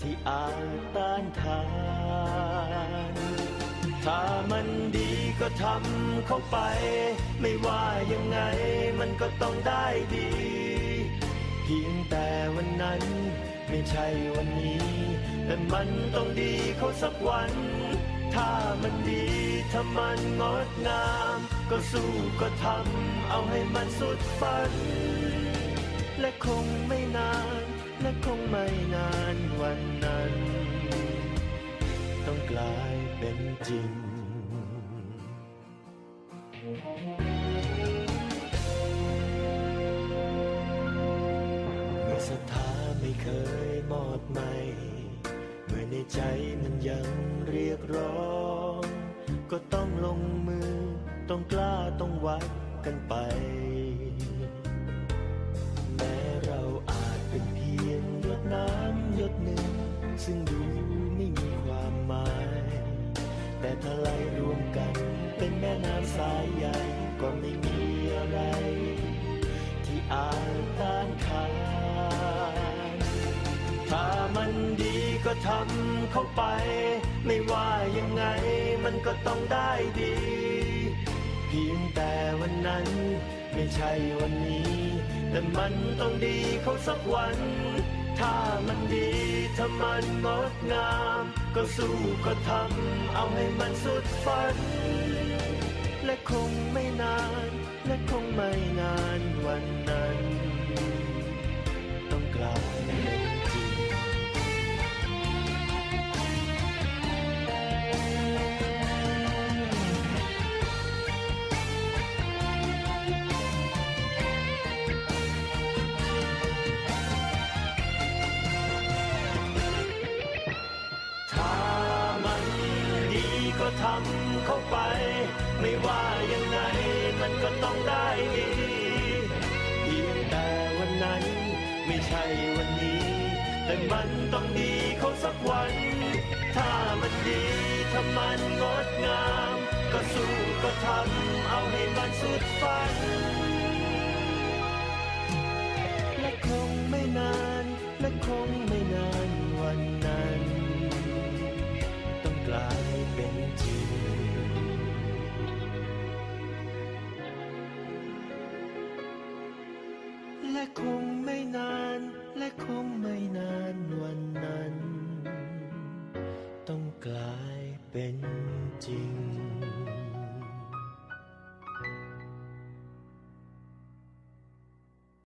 Speaker 3: ที่อาจต้านทาน ถ้ามันดีก็ทำเข้าไป ไม่ว่ายังไงมันก็ต้องได้ดี เพียงแต่วันนั้นไม่ใช่วันนี้ แต่มันต้องดีเขาสักวัน ถ้ามันดีถ้ามันงดงาม ก็สู้ก็ทำเอาให้มันสุดฝัน และคงไม่นาน และคงไม่นานวันนั้น ต้องกลาย เป็นจริง เมื่อศรัทธาไม่เคยหมดไม่เมื่อในใจมันยังเรียกร้อง ก็ต้องลงมือ ต้องกล้าต้องวัดกันไป แม้เราอาจเป็นเพียงหยดน้ำหยดหนึ่งซึ่งดู ถ้าไหลรวมกัน เป็นแม่น้ำสายใหญ่ก็ไม่มีอะไร ที่อาจต้านทานถ้ามันดีก็ทำเข้าไป ไม่ว่ายังไงมันก็ต้องได้ดี เพียงแต่วันนั้นไม่ใช่วันนี้ แต่มันต้องดีเขาสักวัน ถ้ามันดีถ้ามันงดงาม ก็สู้ก็ทำเอาให้มันสุดฝัน และคงไม่นาน และคงไม่นานวัน ไป ไม่ว่ายังไงมันก็ต้องได้ดีเพียงแต่วันนั้น ไม่ใช่วันนี้ แต่มันต้องดีเขาสักวัน ถ้ามันดีถ้ามันงดงาม ก็สู้ก็ทำเอาให้มันสุดฝัน และคงไม่นาน และคงไม่นานวันนั้น ต้องกลายเป็นจริง และคงไม่นาน และคงไม่นานวันนั้น ต้องกลายเป็นจริง